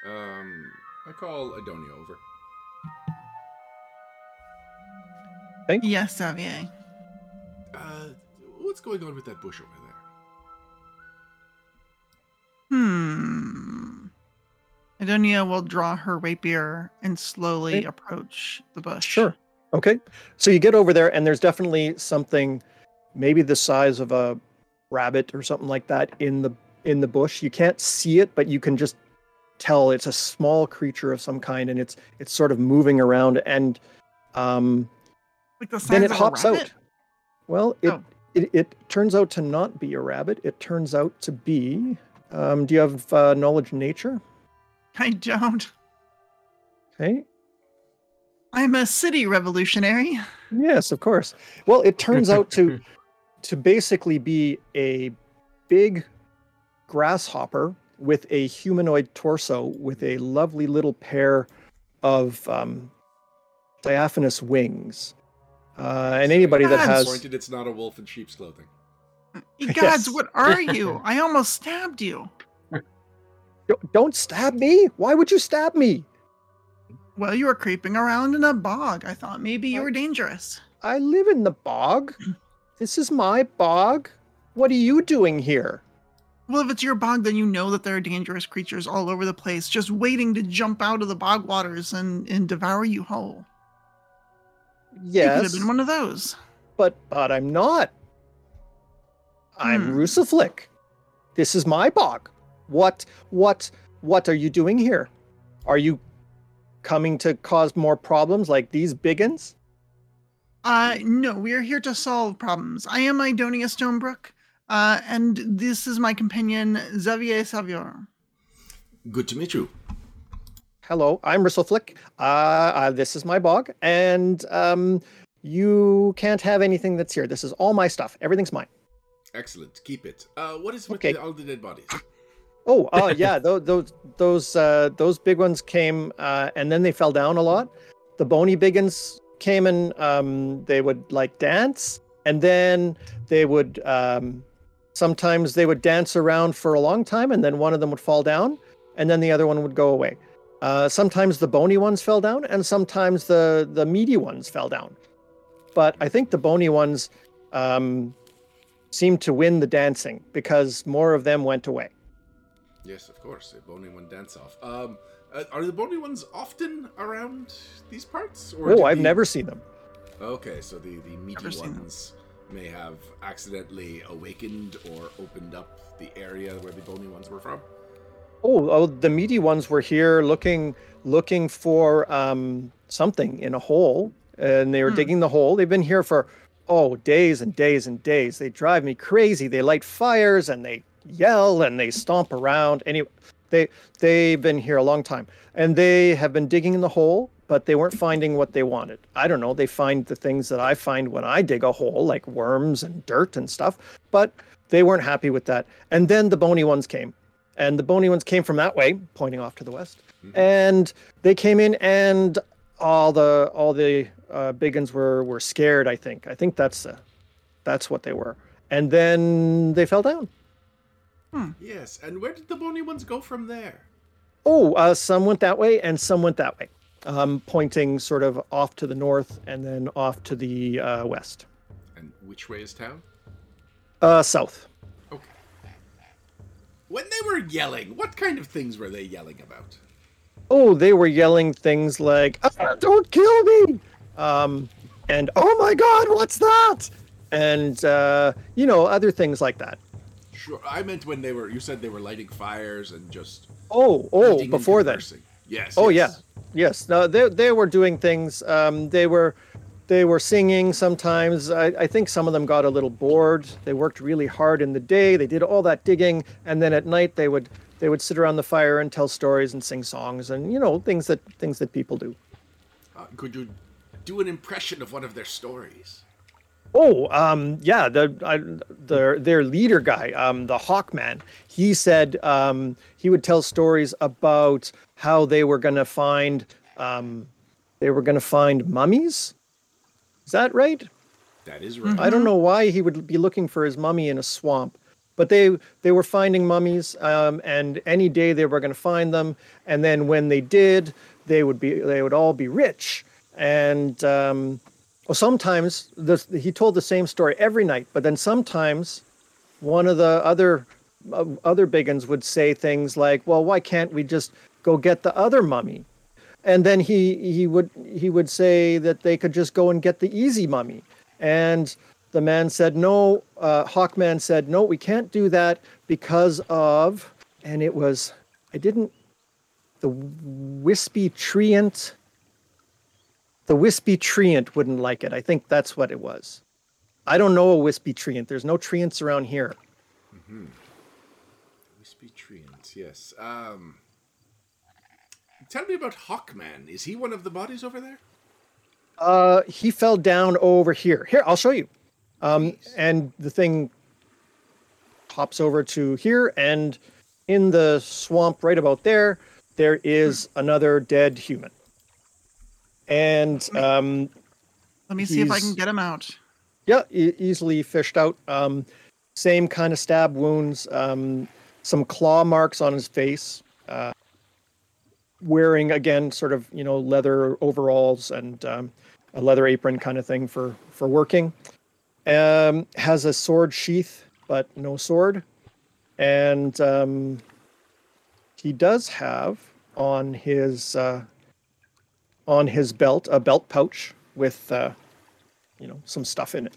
Um, I call Adonia over. Yes, Xavier. Uh, what's going on with that bush over there? Hmm. Adonia will draw her rapier and slowly Okay. approach the bush. Sure. Okay. So you get over there, and there's definitely something maybe the size of a rabbit or something like that in the in the bush. You can't see it, but you can just tell it's a small creature of some kind, and it's it's sort of moving around, and um, Like the then it hops out. Well, it, Oh. it it turns out to not be a rabbit. It turns out to be. Um, do you have uh, knowledge in nature? I don't. Okay. I'm a city revolutionary. Yes, of course. Well, it turns out to to basically be a big grasshopper with a humanoid torso with a lovely little pair of um, diaphanous wings. Uh, and anybody that has Disappointed it's not a wolf in sheep's clothing. Gods, Yes. what are you? I almost stabbed you. Don't- don't stab me. Why would you stab me? Well, you were creeping around in a bog. I thought maybe you were dangerous. I live in the bog. This is my bog. What are you doing here? Well, if it's your bog, then you know that there are dangerous creatures all over the place, just waiting to jump out of the bog waters and, and devour you whole. Yes. You could have been one of those. but but I'm not. I'm Hmm. Rusaflick. This is my bog. What what what are you doing here? Are you coming to cause more problems like these biggins? Uh, no, we are here to solve problems. I am Idonia Stonebrook, uh, and this is my companion, Xavier Savior. Good to meet you. Hello, I'm Rusaflick. Uh, uh, this is my bog, and um, you can't have anything that's here. This is all my stuff. Everything's mine. Excellent. Keep it. Uh, what is with Okay. the, all the dead bodies? Oh, uh, yeah, those those those uh, those big ones came, uh, and then they fell down a lot. The bony biggins came and um, they would like dance, and then they would um, sometimes they would dance around for a long time, and then one of them would fall down, and then the other one would go away. Uh, sometimes the bony ones fell down, and sometimes the the meaty ones fell down. But I think the bony ones um, seemed to win the dancing because more of them went away. Yes, of course. A bony one dance off. Um, uh, are the bony ones often around these parts? Or Oh, I've the- never seen them. Okay, so the, the meaty Never seen them. ones may have accidentally awakened or opened up the area where the bony ones were from. Oh, oh, the meaty ones were here looking looking for um, something in a hole, and they were Hmm. digging the hole. They've been here for oh days and days and days. They drive me crazy. They light fires and they yell and they stomp around. Anyway, they they've been here a long time, and they have been digging in the hole, but they weren't finding what they wanted. I don't know. They find the things that I find when I dig a hole, like worms and dirt and stuff, but they weren't happy with that. And then the bony ones came and the bony ones came from that way, pointing off to the west. And they came in, and all the all the uh, big ones were were scared. I think. I think that's uh, that's what they were. And then they fell down. Yes, and where did the bony ones go from there? Oh, uh, some went that way, and some went that way, um, pointing sort of off to the north, and then off to the uh, west, And which way is town? uh, south. Okay. When they were yelling, what kind of things were they yelling about? oh, they were yelling things like, "Ah, "Don't kill me!" Um, and "Oh my God, what's that?" And uh, you know, other things like that. Sure, I meant when they were. You said they were lighting fires and just. Oh, oh, before that. Yes. Oh yes. yeah, yes. No, they they were doing things. Um, they were they were singing sometimes. I, I think some of them got a little bored. They worked really hard in the day. They did all that digging, and then at night they would they would sit around the fire and tell stories and sing songs and you know things that things that people do. Uh, could you do an impression of one of their stories? Oh, um, yeah, the I, their their leader guy, um, the Hawkman. He said um, he would tell stories about how they were going to find um, they were going to find mummies. Is that right? That is right. I don't know why he would be looking for his mummy in a swamp, but they they were finding mummies, um, and any day they were going to find them, and then when they did, they would be they would all be rich, and um, well, sometimes he told the same story every night, but then sometimes one of the other uh, other biggins would say things like, "Well, why can't we just go get the other mummy?" And then he he would he would say that they could just go and get the easy mummy, and the man said, no, uh, Hawkman said, no, we can't do that because of, and it was, I didn't, the wispy treant, the wispy treant wouldn't like it. I think that's what it was. I don't know a wispy treant. There's no treants around here. Mm-hmm. Wispy treants, yes. Um, tell me about Hawkman. Is he one of the bodies over there? Uh, he fell down over here. Here, I'll show you. Um, and the thing hops over to here, and in the swamp right about there, there is another dead human. And um, Let me see if I can get him out. yeah, e- easily fished out. Um, same kind of stab wounds, um, some claw marks on his face. Uh, wearing again, sort of you know leather overalls and um, a leather apron kind of thing for for working. Um, has a sword sheath, but no sword, and um, he does have on his uh, on his belt a belt pouch with. Uh, you know, some stuff in it.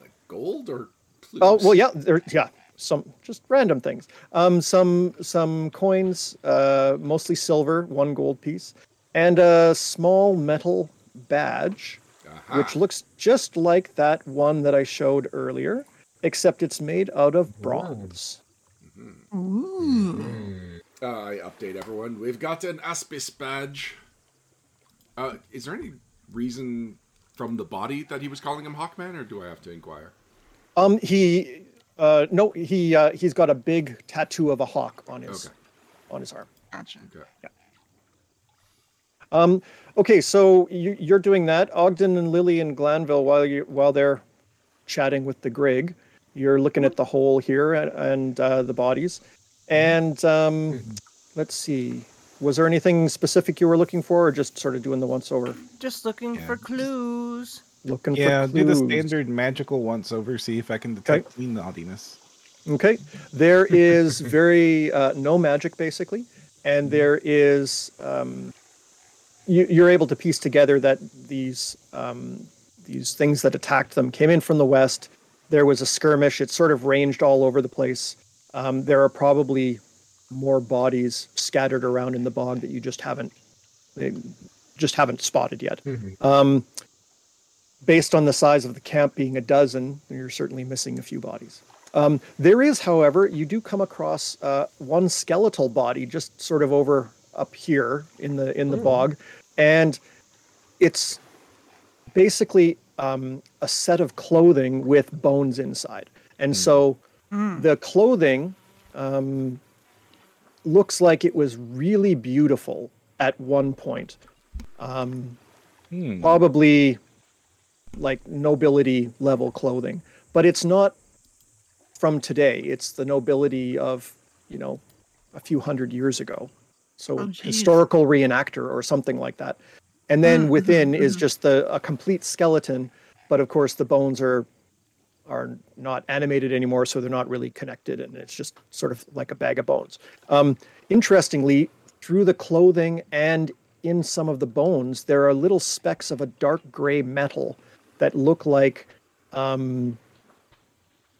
Like gold or clues? Oh well, yeah, there, yeah, some just random things. Um, some some coins, uh, mostly silver, one gold piece, and a small metal badge, Aha. which looks just like that one that I showed earlier, except it's made out of bronze. Ooh. Uh, I update everyone. We've got an Aspis badge. Uh, is there any reason from the body that he was calling him Hawkman, or do I have to inquire? Um, he, uh, no, he uh, he's got a big tattoo of a hawk on his Okay. on his arm. Gotcha. Okay. Um, okay, so you, you're doing that. Ogden and Lily and Glanville, while you while they're chatting with the Grig, you're looking at the hole here and, and uh, the bodies. And um, let's see, was there anything specific you were looking for, or just sort of doing the once over? Just looking for clues. Looking Yeah, for do the clues. standard magical once over, see if I can detect clean naughtiness. Okay, there is very uh, no magic basically, and there is um, you, you're able to piece together that these um, these things that attacked them came in from the west. There was a skirmish. It sort of ranged all over the place. Um, there are probably more bodies scattered around in the bog that you just haven't just haven't spotted yet. Um, based on the size of the camp being a dozen, you're certainly missing a few bodies. Um, there is, however, you do come across uh, one skeletal body just sort of over up here in the in the bog, and it's basically um, a set of clothing with bones inside. And so Mm. the clothing um, looks like it was really beautiful at one point. Um, hmm. Probably like nobility level clothing, but it's not from today. It's the nobility of, you know, a few hundred years ago. So Oh, historical reenactor or something like that. And then mm, mm-hmm, within is mm-hmm. just the a complete skeleton, but of course the bones are are not animated anymore, so they're not really connected, and it's just sort of like a bag of bones. Um, interestingly, through the clothing and in some of the bones, there are little specks of a dark gray metal that look like um,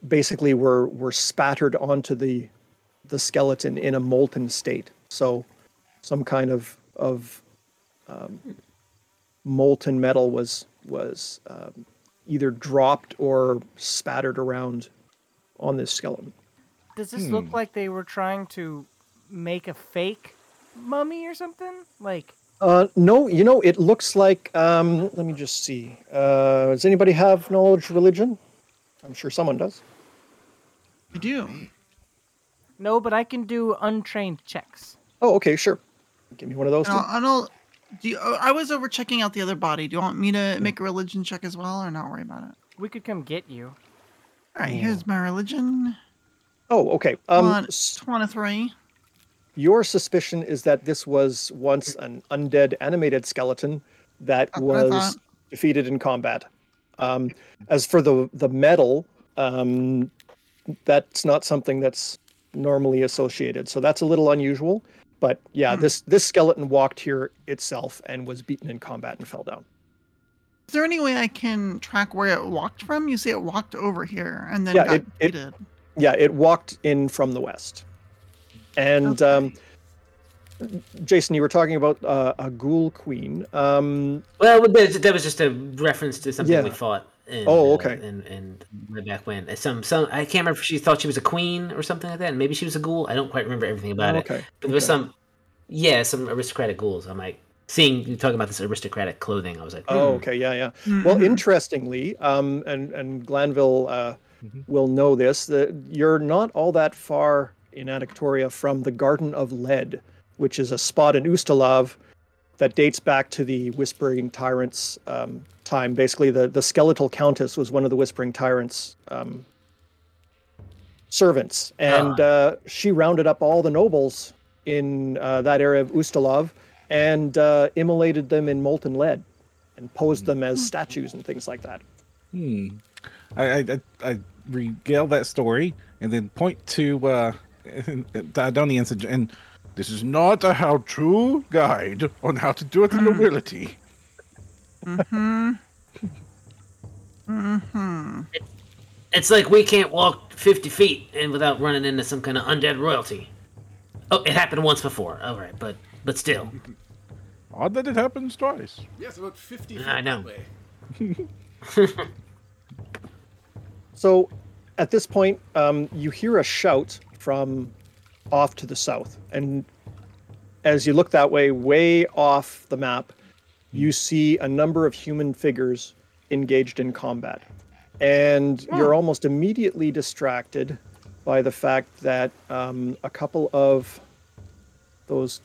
basically were were spattered onto the the skeleton in a molten state. So some kind of of um, molten metal was was um, either dropped or spattered around on this skeleton. Does this look like they were trying to make a fake mummy or something? Like, Uh, no, you know, it looks like. Um, let me just see. Uh, does anybody have knowledge religion? I'm sure someone does. You do. no, but I can do untrained checks. Oh, okay, sure. Give me one of those. And I'll, and I'll- do you, oh, I was over checking out the other body. Do you want me to make a religion check as well, or not worry about it? We could come get you. All right, here's my religion. Oh, okay. Um, One, s- 23. your suspicion is that this was once an undead animated skeleton that That's was defeated in combat. Um, as for the the metal, um, that's not something that's normally associated. So that's a little unusual. But yeah, Hmm. this this skeleton walked here itself and was beaten in combat and fell down. Is there any way I can track where it walked from? You say it walked over here and then Yeah, got it- it- Yeah, it walked in from the west. And um, Jason, you were talking about uh, a ghoul queen. Um, Well, that that was just a reference to something we fought. In, Oh, uh, okay. and and way back when Uh, some some I can't remember if she thought she was a queen or something like that. And maybe she was a ghoul. I don't quite remember everything about it. okay. But there was some, yeah, some aristocratic ghouls. I'm like seeing you talking about this aristocratic clothing. I was like, Oh, hmm. okay, yeah, yeah. Well, interestingly, um, and and Glanville uh, will know this that you're not all that far in Anactoria from the Garden of Lead, which is a spot in Ustalav that dates back to the Whispering Tyrants um, time. Basically, the the skeletal countess was one of the Whispering Tyrants. Um, servants and uh, she rounded up all the nobles in uh, that area of Ustalav and uh, immolated them in molten lead and posed them as statues and things like that. Hmm. I, I, I, regale that story and then point to uh, Didoni and, and this is not a how-to guide on how to do it in nobility. Mm-hmm. Mm-hmm. it's like we can't walk 50 feet and without running into some kind of undead royalty. Oh, it happened once before. All right, but but still, Odd that it happens twice. Yes, about 50 feet I know. that. So at this point, um, you hear a shout from off to the south. And as you look that way, way off the map, you see a number of human figures engaged in combat. And you're almost immediately distracted by the fact that um, a couple of those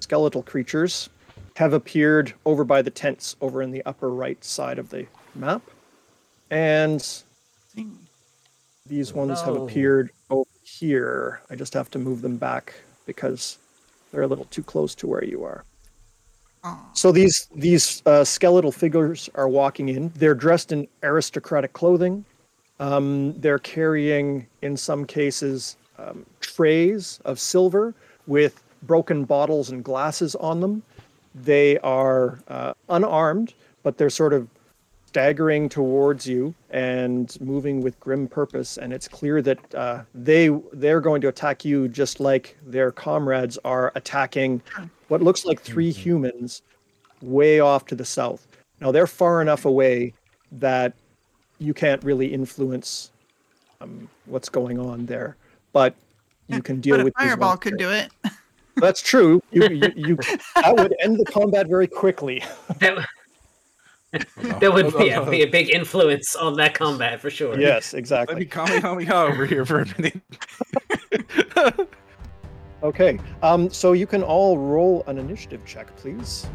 skeletal creatures have appeared over by the tents over in the upper right side of the map. And these ones have appeared over here. I just have to move them back because they're a little too close to where you are. So these these uh, skeletal figures are walking in. They're dressed in aristocratic clothing. Um, they're carrying, in some cases, um, trays of silver with broken bottles and glasses on them. They are uh, unarmed, but they're sort of staggering towards you and moving with grim purpose. And it's clear that uh, they they're going to attack you just like their comrades are attacking what looks like 3 humans way off to the south. Now they're far enough away that you can't really influence um, what's going on there, but you can deal but with these fireball ones could do it. That's true. You, you, you that would end the combat very quickly. that that would be, yeah, be a big influence on that combat for sure. yes, exactly. Let me exactly. Kamehameha over here for a minute. Okay. Um, so you can all roll an initiative check, please.